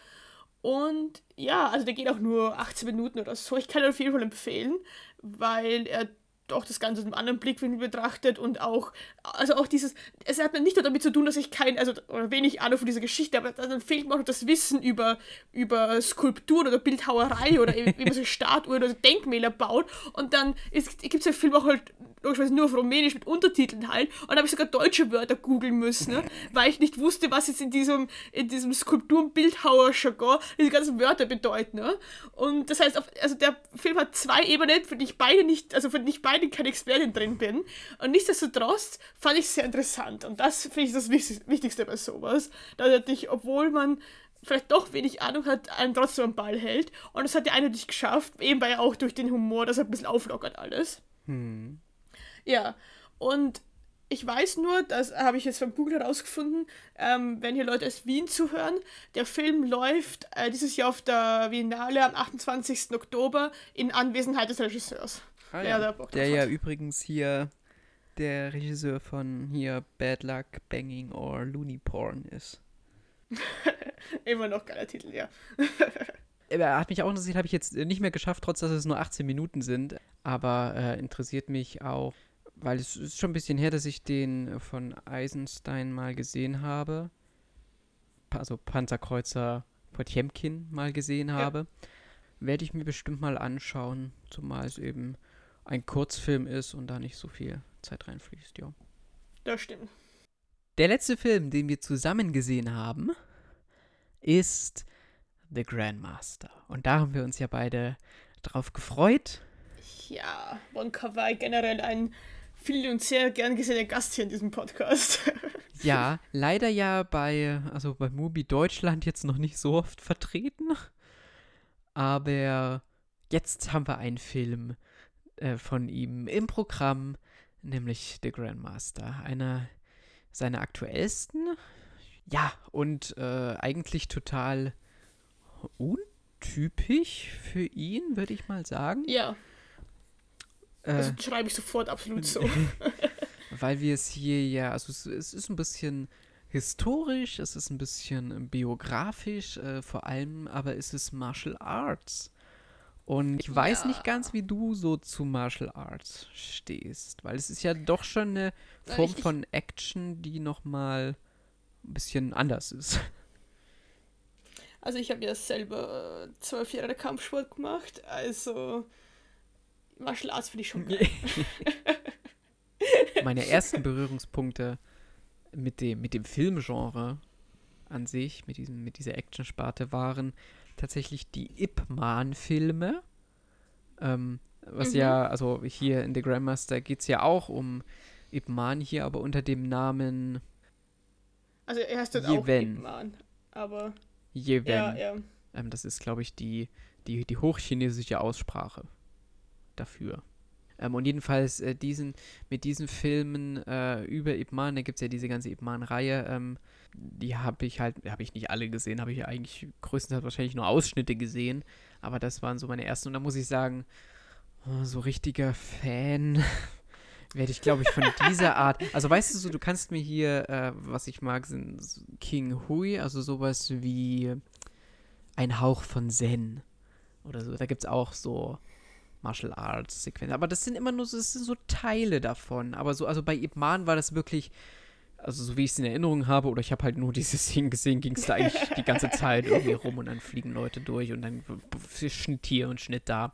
Und ja, also der geht auch nur 18 Minuten oder so. Ich kann ihn auf jeden Fall empfehlen, weil er doch das Ganze aus einem anderen Blickwinkel betrachtet und auch, also auch dieses, es hat nicht nur damit zu tun, dass ich kein, also oder wenig Ahnung von dieser Geschichte, aber dann fehlt mir auch das Wissen über, über Skulpturen oder Bildhauerei oder wie man so Statuen oder Denkmäler baut. Und dann gibt es den Film auch halt logischerweise nur auf Rumänisch mit Untertiteln halt und dann habe ich sogar deutsche Wörter googeln müssen, ne? weil ich nicht wusste, was jetzt in diesem, in diesem Skulpturen-Bildhauer-Jargon diese ganzen Wörter bedeuten. Ne? Und das heißt, auf, also der Film hat zwei Ebenen, für die ich beide nicht, also für die ich beide keine Expertin drin bin. Und nichtsdestotrotz fand ich es sehr interessant. Und das finde ich das Wichtigste bei sowas. Dass er dich, obwohl man vielleicht doch wenig Ahnung hat, einen trotzdem am Ball hält. Und das hat er eindeutig geschafft, eben weil er auch durch den Humor das ein bisschen auflockert alles. Hm. Ja, und ich weiß nur, das habe ich jetzt von Google herausgefunden, ähm, wenn hier Leute aus Wien zuhören, der Film läuft äh, dieses Jahr auf der Biennale am 28. Oktober in Anwesenheit des Regisseurs. Ah, ja. Der, der ja übrigens hier der Regisseur von hier Bad Luck, Banging or Looney Porn ist. Immer noch geiler Titel, ja. er hat mich auch interessiert, habe ich jetzt nicht mehr geschafft, trotz dass es nur 18 Minuten sind. Aber äh, interessiert mich auch weil es ist schon ein bisschen her, dass ich den von Eisenstein mal gesehen habe. Also Panzerkreuzer Potjemkin mal gesehen habe. Ja. Werde ich mir bestimmt mal anschauen, zumal es eben ein Kurzfilm ist und da nicht so viel Zeit reinfließt, ja. Das stimmt. Der letzte Film, den wir zusammen gesehen haben, ist The Grandmaster. Und da haben wir uns ja beide drauf gefreut. Ja, Wonka war generell ein viel und sehr gern gesehener Gast hier in diesem Podcast. Ja, leider ja bei, also bei Mubi Deutschland jetzt noch nicht so oft vertreten. Aber jetzt haben wir einen Film äh, von ihm im Programm, nämlich The Grandmaster. Einer seiner aktuellsten. Ja, und äh, eigentlich total untypisch für ihn, würde ich mal sagen. Ja. Äh, Also schreibe ich sofort absolut so. weil wir es hier ja, also es, es ist ein bisschen historisch, es ist ein bisschen biografisch, äh, vor allem, aber es ist Martial Arts. Und ich weiß Ja. nicht ganz, wie du so zu Martial Arts stehst, weil es ist ja doch schon eine Form ich- ich- von Action, die nochmal ein bisschen anders ist. Also ich habe ja selber äh, zwölf Jahre Kampfsport gemacht, also Martial Arts finde ich schon geil. Meine ersten Berührungspunkte mit dem, mit dem Filmgenre an sich, mit, diesem, mit dieser Action-Sparte, waren tatsächlich die Ip Man-Filme. Ähm, was Mhm. ja, also hier in The Grandmaster geht es ja auch um Ip Man hier, aber unter dem Namen Also er heißt dort auch. Ip Man, aber Yeven. ja, ja. Ähm, das ist, glaube ich, die, die, die hochchinesische Aussprache dafür. Ähm, und jedenfalls äh, diesen, mit diesen Filmen äh, über Ip Man, da gibt es ja diese ganze Ip Man-Reihe, ähm, die habe ich halt, habe ich nicht alle gesehen, habe ich eigentlich größtenteils wahrscheinlich nur Ausschnitte gesehen, aber das waren so meine ersten. Und da muss ich sagen, oh, so richtiger Fan werde ich, glaube ich, von dieser Art. Also weißt du so, du kannst mir hier, äh, was ich mag, sind King Hui, also sowas wie ein Hauch von Zen oder so. Da gibt es auch so Martial Arts Sequenzen. Aber das sind immer nur so, das sind so Teile davon. Aber so, also bei Ip Man war das wirklich, also so wie ich es in Erinnerung habe, oder ich habe halt nur diese Szenen gesehen, ging es da eigentlich die ganze Zeit irgendwie rum und dann fliegen Leute durch und dann Schnitt hier und Schnitt da.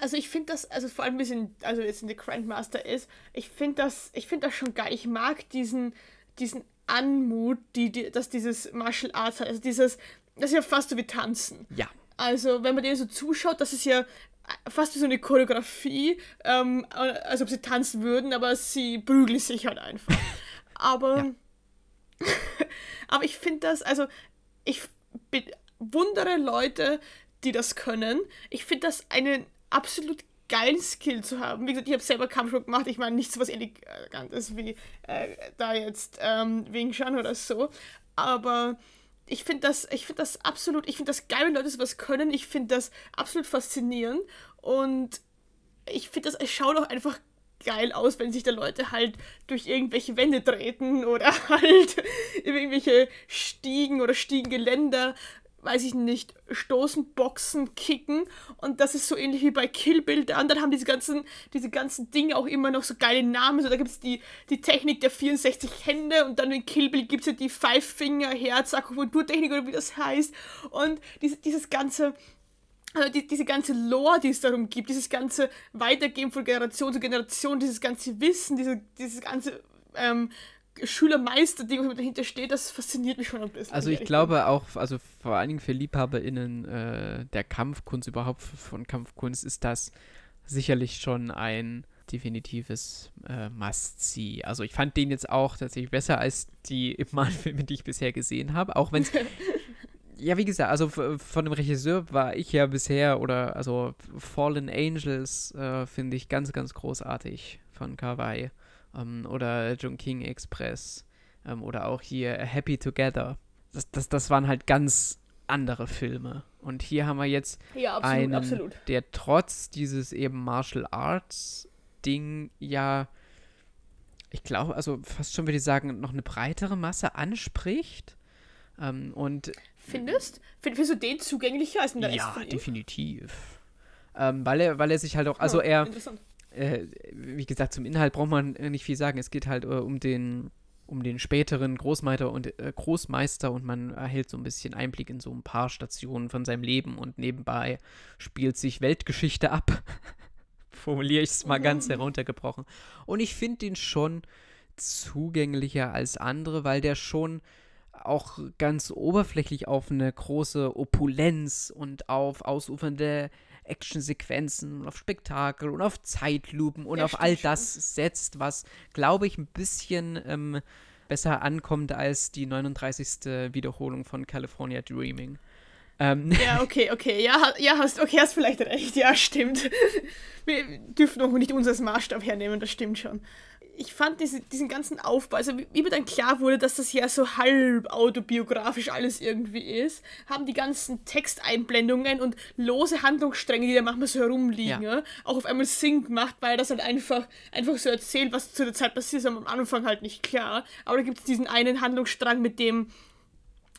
Also ich finde das, also vor allem ein bisschen, also jetzt in The Grandmaster ist, ich finde das, ich finde das schon geil. Ich mag diesen, diesen Anmut, die, die, dass dieses Martial Arts hat. Also dieses, das ist ja fast so wie Tanzen. Ja, Also, wenn man denen so zuschaut, das ist ja fast wie so eine Choreografie, ähm, als ob sie tanzen würden, aber sie prügeln sich halt einfach. Aber, aber ich finde das, also, ich bewundere Leute, die das können. Ich finde das einen absolut geilen Skill zu haben. Wie gesagt, ich habe selber Kampfsport gemacht. Ich meine, nichts was Elegantes wie äh, da jetzt ähm, Wing Chun oder so. Aber ich finde das, ich das absolut, ich finde das geil, wenn Leute sowas können. Ich finde das absolut faszinierend und ich finde das, es schaut auch einfach geil aus, wenn sich da Leute halt durch irgendwelche Wände treten oder halt irgendwelche Stiegen oder Stiegengeländer, weiß ich nicht, stoßen, boxen, kicken und das ist so ähnlich wie bei Kill Bill. Und dann haben diese ganzen, diese ganzen Dinge auch immer noch so geile Namen. So, da gibt es die, die Technik der 64 Hände und dann in Kill Bill gibt es ja die Five Finger Herz Akupunkturtechnik oder wie das heißt und diese, dieses ganze also die, diese ganze Lore, die es darum gibt, dieses ganze Weitergeben von Generation zu Generation, dieses ganze Wissen, diese, dieses ganze ähm, Schüler-Meister-Ding, was dahinter steht, das fasziniert mich schon ein bisschen. Also ich glaube auch, also vor allen Dingen für LiebhaberInnen äh, der Kampfkunst, überhaupt von Kampfkunst, ist das sicherlich schon ein definitives äh, Must-See. Also ich fand den jetzt auch tatsächlich besser als die Ip Man-Filme, die ich bisher gesehen habe, auch wenn es Ja, wie gesagt, also von dem Regisseur war ich ja bisher, oder also Fallen Angels äh, finde ich ganz, ganz großartig von Kawai. Ähm, oder King Express. Ähm, oder auch hier Happy Together. Das, das, das waren halt ganz andere Filme. Und hier haben wir jetzt Ja, absolut, einen, absolut. der trotz dieses eben Martial Arts Ding ja, ich glaube, also fast schon würde ich sagen, noch eine breitere Masse anspricht. Ähm, und Findest? Find, findest du den zugänglicher als den Rest ja, ihm? definitiv. Ähm, weil, er, weil er sich halt auch, also Oh, er, Interessant. Äh, wie gesagt, zum Inhalt braucht man äh, nicht viel sagen. Es geht halt äh, um den um den späteren Großmeister und äh, Großmeister und man erhält so ein bisschen Einblick in so ein paar Stationen von seinem Leben und nebenbei spielt sich Weltgeschichte ab. Formuliere ich es mal ganz Mhm. heruntergebrochen. Und ich finde ihn schon zugänglicher als andere, weil der schon auch ganz oberflächlich auf eine große Opulenz und auf ausufernde Actionsequenzen und auf Spektakel und auf Zeitlupen und Ja, auf all stimmt das setzt, was, glaube ich, ein bisschen ähm, besser ankommt als die 39. Wiederholung von California Dreaming. Ähm, Ja, okay, okay. Ja, ja hast, okay, hast vielleicht recht. Ja, stimmt. Wir dürfen auch nicht uns als Maßstab hernehmen, das stimmt schon. Ich fand diese, diesen ganzen Aufbau, also wie, wie mir dann klar wurde, dass das ja so halb autobiografisch alles irgendwie ist, haben die ganzen Texteinblendungen und lose Handlungsstränge, die da manchmal so herumliegen, Ja. ja. auch auf einmal Sinn gemacht, weil das halt einfach, einfach so erzählt, was zu der Zeit passiert ist, aber am Anfang halt nicht klar. Aber da gibt es diesen einen Handlungsstrang, mit dem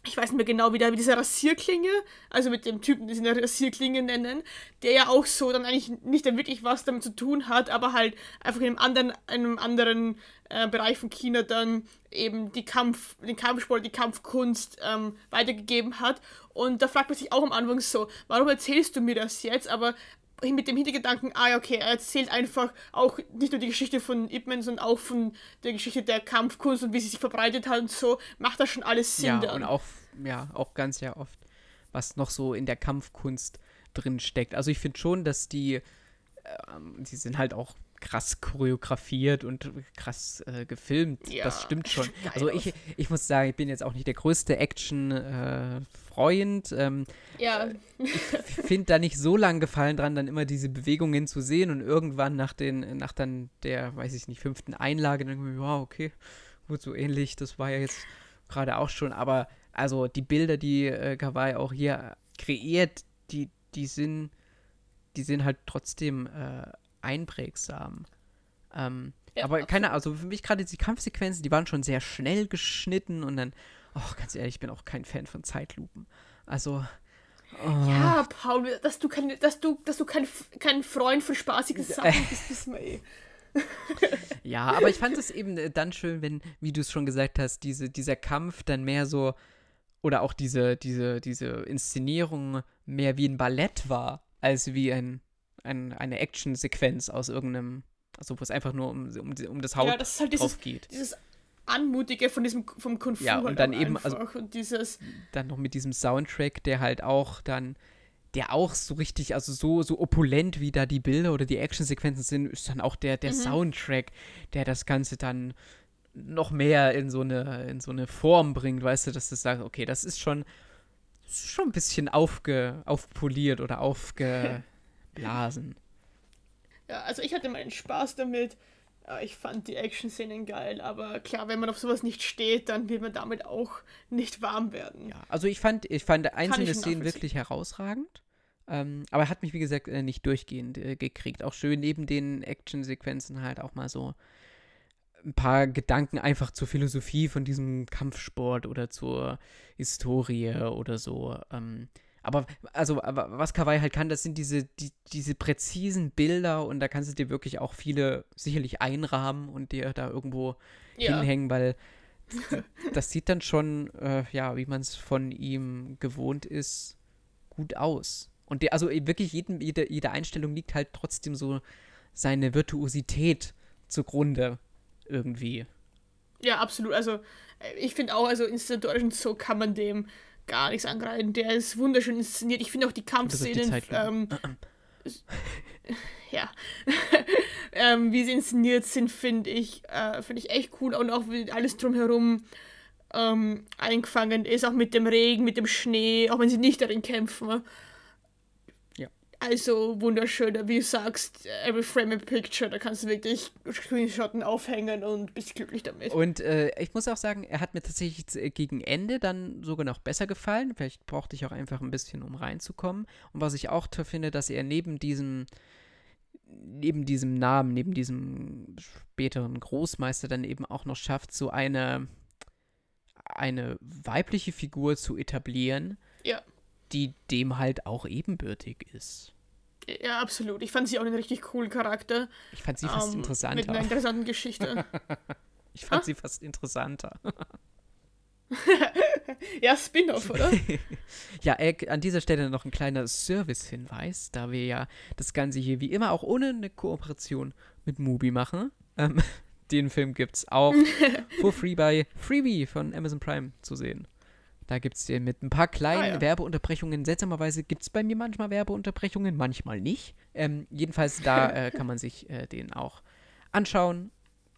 ich weiß nicht mehr genau, wie der mit dieser Rasierklinge, also mit dem Typen, die sie eine Rasierklinge nennen, der ja auch so dann eigentlich nicht wirklich was damit zu tun hat, aber halt einfach in einem anderen, einem anderen äh, Bereich von China dann eben die Kampf, den Kampfsport, die Kampfkunst ähm, weitergegeben hat. Und da fragt man sich auch am Anfang so, warum erzählst du mir das jetzt? Aber mit dem Hintergedanken, ah ja, okay, er erzählt einfach auch nicht nur die Geschichte von Ip Man, sondern auch von der Geschichte der Kampfkunst und wie sie sich verbreitet hat und so, macht das schon alles Sinn ja, dann. und auch, ja, auch ganz ja oft, was noch so in der Kampfkunst drin steckt. Also ich finde schon, dass die, ähm, die sind halt auch krass choreografiert und krass äh, gefilmt. Ja, das stimmt schon. Also ich, ich muss sagen, ich bin jetzt auch nicht der größte Action-Freund. ähm, Ja, finde da nicht so lange Gefallen dran, dann immer diese Bewegungen zu sehen und irgendwann nach den, nach dann der, weiß ich nicht, fünften Einlage, dann ich wow, okay, gut, so ähnlich, das war ja jetzt gerade auch schon, aber also die Bilder, die äh, Kawaii auch hier kreiert, die, die sind, die sind halt trotzdem äh, einprägsam. Ähm, Ja, aber keine Ahnung, also für mich gerade die Kampfsequenzen, die waren schon sehr schnell geschnitten und dann, oh, ganz ehrlich, ich bin auch kein Fan von Zeitlupen. Also, oh, ja, Paul, dass du kein, dass du, dass du kein, kein Freund von spaßigen Sachen bist, wissen wir eh. Ja, aber ich fand es eben äh, dann schön, wenn, wie du es schon gesagt hast, diese, dieser Kampf dann mehr so, oder auch diese, diese, diese Inszenierung mehr wie ein Ballett war, als wie ein, ein, eine Actionsequenz aus irgendeinem, also wo es einfach nur um, um, um das Haut Ja, das ist halt dieses, drauf geht. dieses Anmutige von diesem, vom Kung Ja, und halt dann eben, also- und dieses, Dann noch mit diesem Soundtrack, der halt auch dann, der auch so richtig, also so, so opulent wie da die Bilder oder die Actionsequenzen sind, ist dann auch der, der Mhm. Soundtrack, der das Ganze dann noch mehr in so eine, in so eine Form bringt, weißt du, dass du sagst, okay, das ist schon, schon ein bisschen aufge, aufpoliert oder aufgeblasen. ja, also ich hatte meinen Spaß damit. Ich fand die Action-Szenen geil, aber klar, wenn man auf sowas nicht steht, dann will man damit auch nicht warm werden. Ja, also ich fand, ich fand einzelne schon Szenen wirklich herausragend. Ähm, aber er hat mich, wie gesagt, äh, nicht durchgehend äh, gekriegt. Auch schön neben den Actionsequenzen halt auch mal so ein paar Gedanken einfach zur Philosophie von diesem Kampfsport oder zur Historie oder so. Ähm, aber also, aber was Kawaii halt kann, das sind diese, die, diese präzisen Bilder und da kannst du dir wirklich auch viele sicherlich einrahmen und dir da irgendwo Ja, hinhängen, weil das sieht dann schon, äh, ja, wie man es von ihm gewohnt ist, gut aus. Und der, also eh wirklich jeden, jede, jede Einstellung liegt halt trotzdem so seine Virtuosität zugrunde irgendwie. ja, absolut. Also äh, ich finde auch, also inszenatorisch und so kann man dem gar nichts angreifen. Der ist wunderschön inszeniert. Ich finde auch die Kampfszenen, ähm, ja, ähm, wie sie inszeniert sind, finde ich, äh, finde ich echt cool und auch wie alles drumherum ähm, eingefangen ist, auch mit dem Regen, mit dem Schnee, auch wenn sie nicht darin kämpfen. Also wunderschön, wie du sagst, every frame a picture, da kannst du wirklich Screenshotten aufhängen und bist glücklich damit. Und äh, ich muss auch sagen, er hat mir tatsächlich äh, gegen Ende dann sogar noch besser gefallen. Vielleicht brauchte ich auch einfach ein bisschen, um reinzukommen. Und was ich auch toll finde, dass er neben diesem, neben diesem Namen, neben diesem späteren Großmeister dann eben auch noch schafft, so eine, eine weibliche Figur zu etablieren, Ja. Die dem halt auch ebenbürtig ist. Ja, absolut. Ich fand sie auch einen richtig coolen Charakter. Ich fand sie fast ähm, Mit einer interessanter. interessanten Geschichte. Ich fand Ah. sie fast interessanter. ja, Spin-off, oder? Ja, äh, an dieser Stelle noch ein kleiner Service-Hinweis, da wir ja das Ganze hier wie immer auch ohne eine Kooperation mit Mubi machen. Ähm, den Film gibt's auch for free bei Freebie von Amazon Prime zu sehen. Da gibt es mit ein paar kleinen Ah, ja. Werbeunterbrechungen. Seltsamerweise gibt es bei mir manchmal Werbeunterbrechungen, manchmal nicht. Ähm, jedenfalls, da äh, kann man sich äh, den auch anschauen.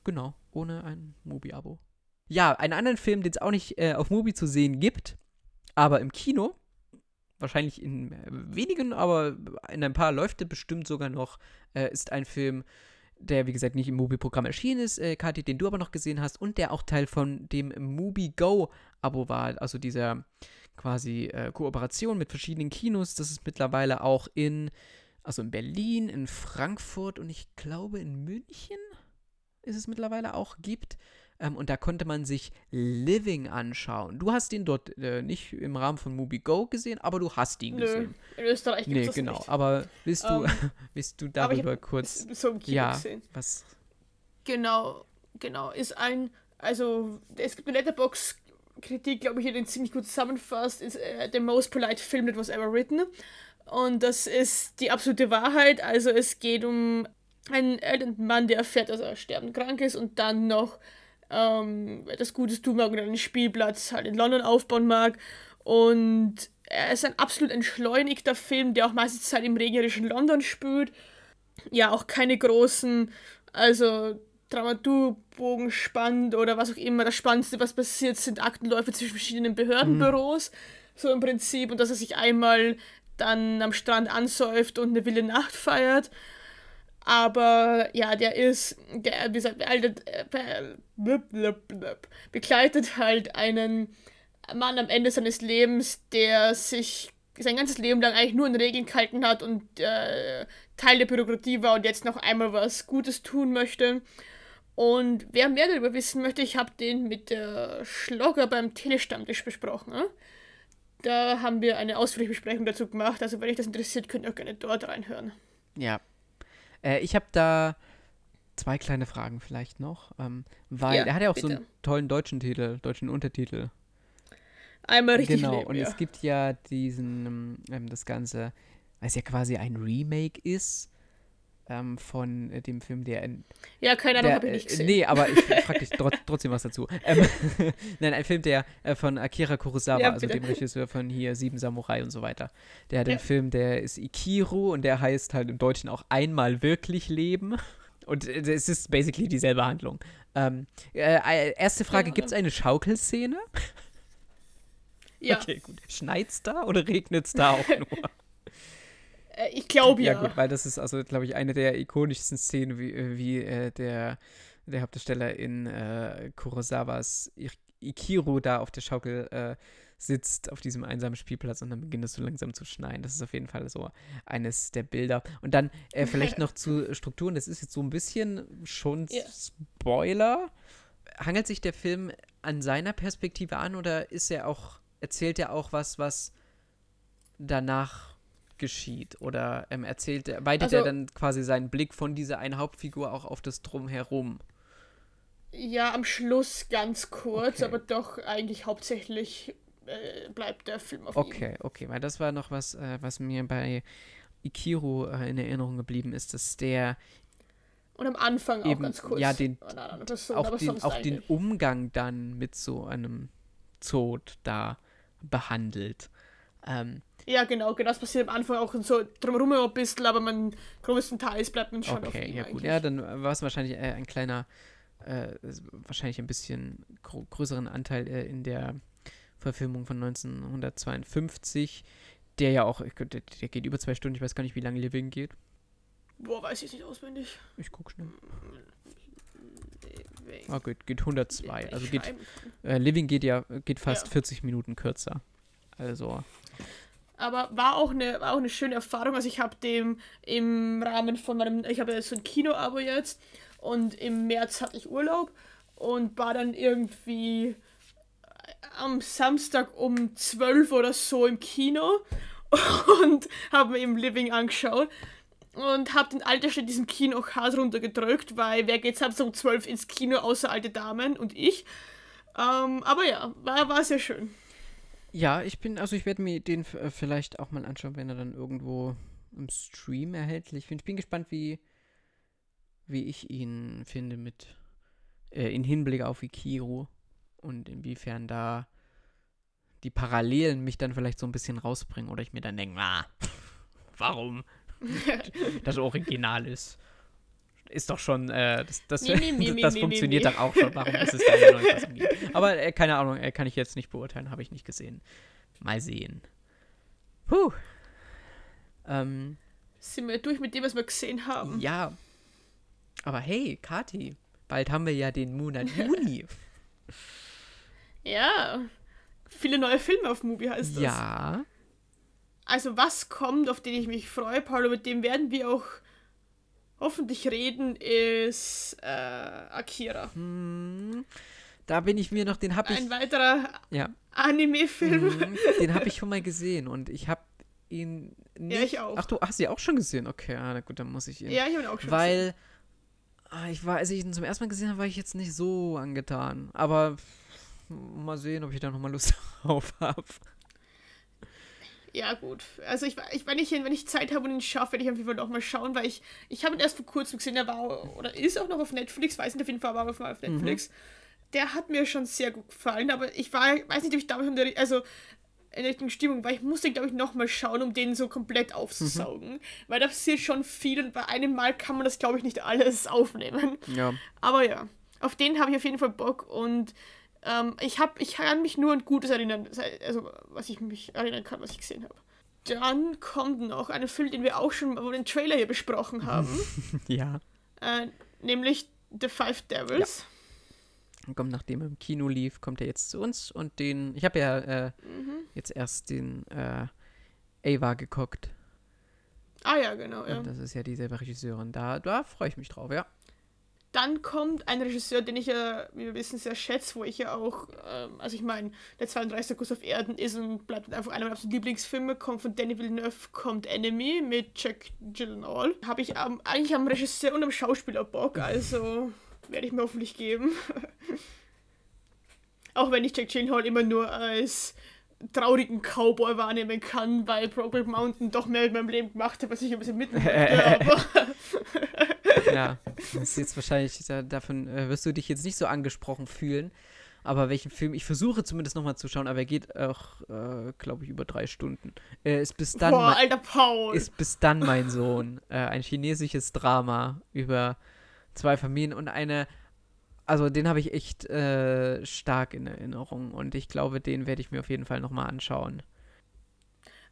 Genau, ohne ein Mubi-Abo. Ja, einen anderen Film, den es auch nicht äh, auf Mubi zu sehen gibt, aber im Kino, wahrscheinlich in äh, wenigen, aber in ein paar läuft er bestimmt sogar noch, äh, ist ein Film, der, wie gesagt, nicht im Mubi-Programm erschienen ist, äh, Kathi, den du aber noch gesehen hast und der auch Teil von dem Mubi Go-Abo war, also dieser quasi äh, Kooperation mit verschiedenen Kinos. Das ist mittlerweile auch in, also in Berlin, in Frankfurt und ich glaube in München ist es mittlerweile auch gibt. Ähm, und da konnte man sich Living anschauen. Du hast ihn dort äh, nicht im Rahmen von Mubi Go gesehen, aber du hast ihn Nö, gesehen. in Österreich gibt es Nee, das genau. nicht. Aber willst du, Ähm, willst du darüber kurz. so Ja, gesehen. was. Genau, genau. Ist ein, also es gibt eine Letterbox-Kritik, glaube ich, die den ziemlich gut zusammenfasst, ist äh, The Most Polite Film That Was Ever Written. Und das ist die absolute Wahrheit. Also es geht um einen älteren Mann, der erfährt, dass er sterbend krank ist und dann noch ähm, etwas Gutes tun mag und einen Spielplatz halt in London aufbauen mag. Und er ist ein absolut entschleunigter Film, der auch meistens Zeit im regnerischen London spielt. Ja, auch keine großen, also Dramaturgbogen spannend oder was auch immer. Das Spannendste, was passiert, sind Aktenläufe zwischen verschiedenen Behördenbüros. So im Prinzip. Und dass er sich einmal dann am Strand ansäuft und eine wilde Nacht feiert. Aber ja, der ist, der, wie gesagt, bealtet, äh, begleitet halt einen Mann am Ende seines Lebens, der sich sein ganzes Leben lang eigentlich nur in Regeln gehalten hat und äh, Teil der Bürokratie war und jetzt noch einmal was Gutes tun möchte. Und wer mehr darüber wissen möchte, ich habe den mit der Schlogger beim Telestammtisch besprochen. Da haben wir eine ausführliche Besprechung dazu gemacht. Also wenn euch das interessiert, könnt ihr auch gerne dort reinhören. Ja. Äh, ich habe da zwei kleine Fragen vielleicht noch. Ähm, weil Ja, er hat ja auch so bitte. einen tollen deutschen Titel, deutschen Untertitel. Einmal richtig genau, leben, und ja. es gibt ja diesen, ähm, das Ganze, weil es ja quasi ein Remake ist ähm, von äh, dem Film, der in Ja, keine Ahnung, habe ich nicht äh, gesehen. Nee, aber ich frage dich tro trotzdem was dazu. Ähm, Nein, ein Film, der äh, von Akira Kurosawa, Ja, also dem Regisseur von hier Sieben Samurai und so weiter. Der hat Ja. einen Film, der ist Ikiru und der heißt halt im Deutschen auch Einmal wirklich leben. Und äh, es ist basically dieselbe Handlung. Ähm, äh, äh, erste Frage, Ja, gibt es eine Schaukelszene? ja, Okay, gut. Schneit's da oder regnet's da auch nur? Äh, ich glaube ja. Ja, gut, weil das ist also, glaube ich, eine der ikonischsten Szenen, wie, äh, wie äh, der, der Hauptdarsteller in äh, Kurosawas Ikiru da auf der Schaukel äh, sitzt, auf diesem einsamen Spielplatz und dann beginnt es so langsam zu schneien. Das ist auf jeden Fall so eines der Bilder. Und dann äh, vielleicht noch zu Strukturen, das ist jetzt so ein bisschen schon Ja. Spoiler. Hangelt sich der Film an seiner Perspektive an oder ist er auch, erzählt er auch was, was danach geschieht? Oder ähm, erzählt er, weitet er Also- dann quasi seinen Blick von dieser einen Hauptfigur auch auf das Drumherum? Ja, am Schluss ganz kurz, Okay. aber doch eigentlich hauptsächlich äh, bleibt der Film auf ihm. Okay, okay, weil das war noch was, äh, was mir bei Ikiru äh, in Erinnerung geblieben ist, dass der Und am Anfang auch Eben, ganz kurz. ja, den- anderen Person, auch, den, auch den. Umgang dann mit so einem Tod da behandelt. Ähm, Ja, genau, genau. Das passiert am Anfang auch so drumherum ein bisschen, aber man größtenteils bleibt man schon auf okay, ja gut. Ja, dann war es wahrscheinlich äh, ein kleiner, äh, wahrscheinlich ein bisschen gro größeren Anteil äh, in der Verfilmung von 1952, der ja auch, der, der geht über zwei Stunden, ich weiß gar nicht, wie lange Living geht. Boah, weiß ich nicht auswendig. Ich guck schnell. Ah, geht, geht 102. ich Also geht, äh, Living geht ja, geht fast Ja. 40 Minuten kürzer. Also, Aber war auch eine, war auch eine schöne Erfahrung. Also ich habe dem im Rahmen von meinem, ich habe so ein Kino-Abo jetzt und im März hatte ich Urlaub und war dann irgendwie am Samstag um 12 oder so im Kino und habe mir eben Living angeschaut und habe den Altersschnitt in diesem Kino hart runtergedrückt, weil wer geht Samstag um 12 ins Kino außer alte Damen und ich. Ähm, aber ja, war, war sehr schön. Ja, ich bin, also ich werde mir den äh, vielleicht auch mal anschauen, wenn er dann irgendwo im Stream erhältlich bin. Ich bin gespannt, wie, wie ich ihn finde mit, äh, in Hinblick auf Ikiru und inwiefern da die Parallelen mich dann vielleicht so ein bisschen rausbringen oder ich mir dann denke, ah, warum das Original ist. Ist doch schon, äh, das, das, Nee, nee, nee, das funktioniert doch auch schon. Warum ist es da eine neue Fassung gibt. Aber äh, keine Ahnung, äh, kann ich jetzt nicht beurteilen, habe ich nicht gesehen. Mal sehen. Puh. Ähm, Sind wir durch mit dem, was wir gesehen haben? ja. Aber hey, Kati, bald haben wir ja den Monat Juni. Ja. Viele neue Filme auf Movie heißt das. ja. Also was kommt, auf den ich mich freue, Paolo, mit dem werden wir auch hoffentlich reden, ist äh, Akira. Hm, da bin ich mir noch, den habe ich. Ein weiterer Ja. Anime-Film. Mhm, den habe ich schon mal gesehen und ich habe ihn nicht. ich auch. Ach du hast sie auch schon gesehen? Okay, ah, na gut, dann muss ich ihn. Ja, ich habe ihn auch schon gesehen. Weil ah, ich war, als ich ihn zum ersten Mal gesehen habe, war ich jetzt nicht so angetan. Aber mal sehen, ob ich da nochmal Lust drauf habe. Ja, gut. Also ich, ich wenn ich wenn ich Zeit habe und ihn schaffe, werde ich auf jeden Fall noch mal schauen, weil ich ich habe ihn erst vor kurzem gesehen, der war oder ist auch noch auf Netflix, weiß nicht auf jeden Fall, war auf auf Netflix. Der hat mir schon sehr gut gefallen, aber ich war weiß nicht, ob ich damals in der also in der richtigen Stimmung war. Ich musste glaube ich noch mal schauen, um den so komplett aufzusaugen, weil da passiert schon viel und bei einem Mal kann man das glaube ich nicht alles aufnehmen. Ja. Aber ja, auf den habe ich auf jeden Fall Bock und ähm, ich, hab, ich kann mich nur an Gutes erinnern, also was ich mich erinnern kann, was ich gesehen habe. Dann kommt noch ein Film, den wir auch schon, wir den Trailer hier besprochen haben, Ja. äh, nämlich The Five Devils. Kommt, nachdem er im Kino lief, kommt er jetzt zu uns und den. Ich habe ja äh, Mhm. jetzt erst den äh, Ava geguckt. Ah ja, genau. Ja. Und das ist ja dieselbe Regisseurin. Da, da freue ich mich drauf, ja. Dann kommt ein Regisseur, den ich ja, wie wir wissen, sehr schätze, wo ich ja auch, ähm, also ich meine, der 32. Kuss auf Erden ist und bleibt einfach einer meiner absoluten Lieblingsfilme, kommt von Danny Villeneuve, kommt Enemy mit Jack Gyllenhaal. Habe ich ähm, eigentlich am Regisseur und am Schauspieler Bock, also werde ich mir hoffentlich geben. auch wenn ich Jack Gyllenhaal immer nur als traurigen Cowboy wahrnehmen kann, weil Brokeback Mountain doch mehr in meinem Leben gemacht hat, was ich ein bisschen mitnehmen möchte, aber Ja, das ist jetzt wahrscheinlich, da, davon äh, wirst du dich jetzt nicht so angesprochen fühlen. Aber welchen Film, ich versuche zumindest nochmal zu schauen, aber er geht auch, äh, glaube ich, über drei Stunden. Äh, ist bis dann, boah, alter Paul. ist bis dann mein Sohn. Äh, ein chinesisches Drama über zwei Familien und eine, also den habe ich echt äh, stark in Erinnerung und ich glaube, den werde ich mir auf jeden Fall nochmal anschauen.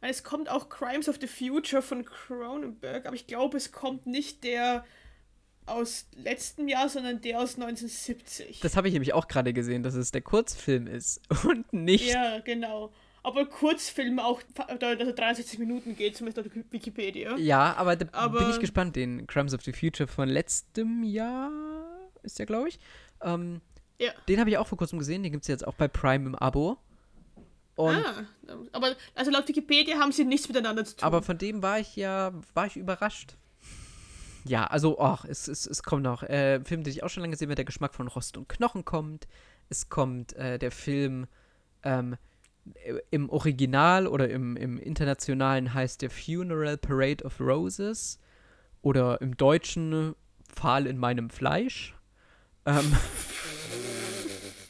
Es kommt auch Crimes of the Future von Cronenberg, aber ich glaube, es kommt nicht der aus letztem Jahr, sondern der aus 1970. Das habe ich nämlich auch gerade gesehen, dass es der Kurzfilm ist und nicht ja, genau. Aber Kurzfilm auch, dass er 63 Minuten geht, zumindest auf Wikipedia. Ja, aber da bin Aber- ich gespannt. Den Crumbs of the Future von letztem Jahr ist der, glaube ich. Ähm, Ja. Den habe ich auch vor kurzem gesehen. Den gibt es jetzt auch bei Prime im Abo. Und, ah, aber also laut Wikipedia haben sie nichts miteinander zu tun. Aber von dem war ich ja, war ich überrascht. Ja, also, ach, es, es, es kommt noch. Äh, ein Film, den ich auch schon lange gesehen habe, der Geschmack von Rost und Knochen kommt. Es kommt äh, der Film ähm, äh, im Original oder im, im Internationalen heißt der Funeral Parade of Roses. Oder im Deutschen Pfahl in meinem Fleisch. Ähm,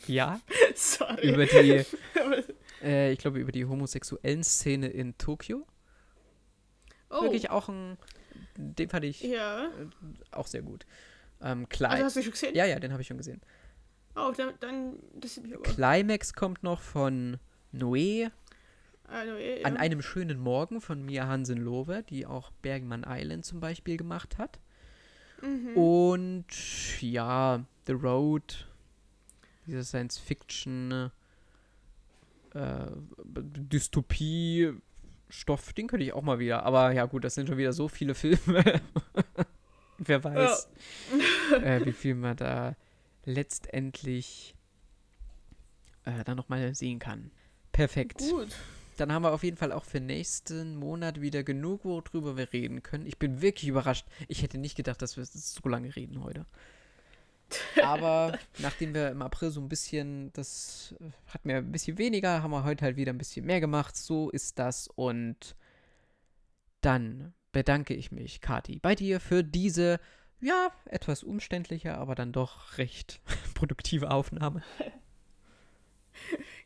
ja, Sorry. über die, äh, ich glaube, über die homosexuellen Szene in Tokio. oh, Wirklich auch ein, den fand ich Ja. auch sehr gut. Ähm, Also Cli hast du schon gesehen? ja, ja, den habe ich schon gesehen. Oh, dann, dann das mich aber. Climax kommt noch von Noé Also, ja. an einem schönen Morgen von Mia Hansen-Lohe, die auch Bergman Island zum Beispiel gemacht hat. Mhm. Und ja, The Road, dieser Science-Fiction äh, Dystopie-Stoff, den könnte ich auch mal wieder. Aber ja, gut, das sind schon wieder so viele Filme. Wer weiß, äh, wie viel man da letztendlich äh, dann nochmal sehen kann. Perfekt. Gut. Dann haben wir auf jeden Fall auch für nächsten Monat wieder genug, worüber wir reden können. Ich bin wirklich überrascht. Ich hätte nicht gedacht, dass wir so lange reden heute. Aber nachdem wir im April so ein bisschen, das äh, hatten wir ein bisschen weniger, haben wir heute halt wieder ein bisschen mehr gemacht. So ist das. Und dann bedanke ich mich, Kati, bei dir für diese, ja, etwas umständliche, aber dann doch recht produktive Aufnahme.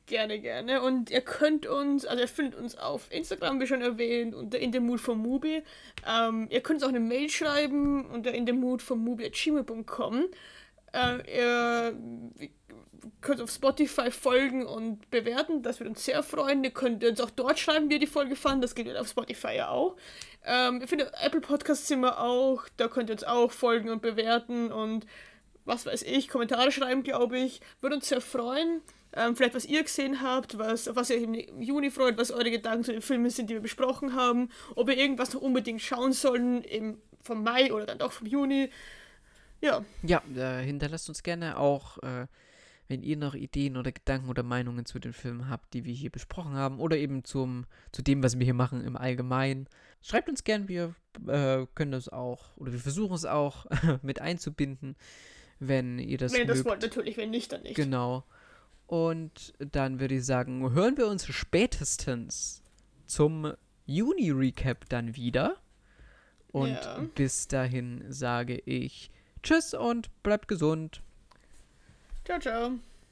Gerne, gerne. Und ihr könnt uns, also ihr findet uns auf Instagram, wie schon erwähnt, unter In the Mood for Mubi. Ähm, ihr könnt uns auch eine Mail schreiben unter in the mood for mubi.gmail.com. Äh, ihr könnt auf Spotify folgen und bewerten, das würde uns sehr freuen. Ihr könnt uns auch dort schreiben, wie ihr die Folge fanden, das geht auf Spotify ja auch. Ähm, ihr findet Apple Podcasts sind wir auch, da könnt ihr uns auch folgen und bewerten und was weiß ich, Kommentare schreiben, glaube ich. Würde uns sehr freuen. Ähm, vielleicht, was ihr gesehen habt, was, was ihr im Juni freut, was eure Gedanken zu den Filmen sind, die wir besprochen haben, ob wir irgendwas noch unbedingt schauen sollen im, vom Mai oder dann doch vom Juni. Ja. Ja, äh, hinterlasst uns gerne auch, äh, wenn ihr noch Ideen oder Gedanken oder Meinungen zu den Filmen habt, die wir hier besprochen haben, oder eben zum, zu dem, was wir hier machen im Allgemeinen. Schreibt uns gerne, wir äh, können das auch, oder wir versuchen es auch mit einzubinden, wenn ihr das Wenn ihr das wollt, natürlich, wenn nicht, dann nicht. Genau. Und dann würde ich sagen, hören wir uns spätestens zum Juni-Recap dann wieder. Und Ja. bis dahin sage ich Tschüss und bleibt gesund. Ciao, ciao.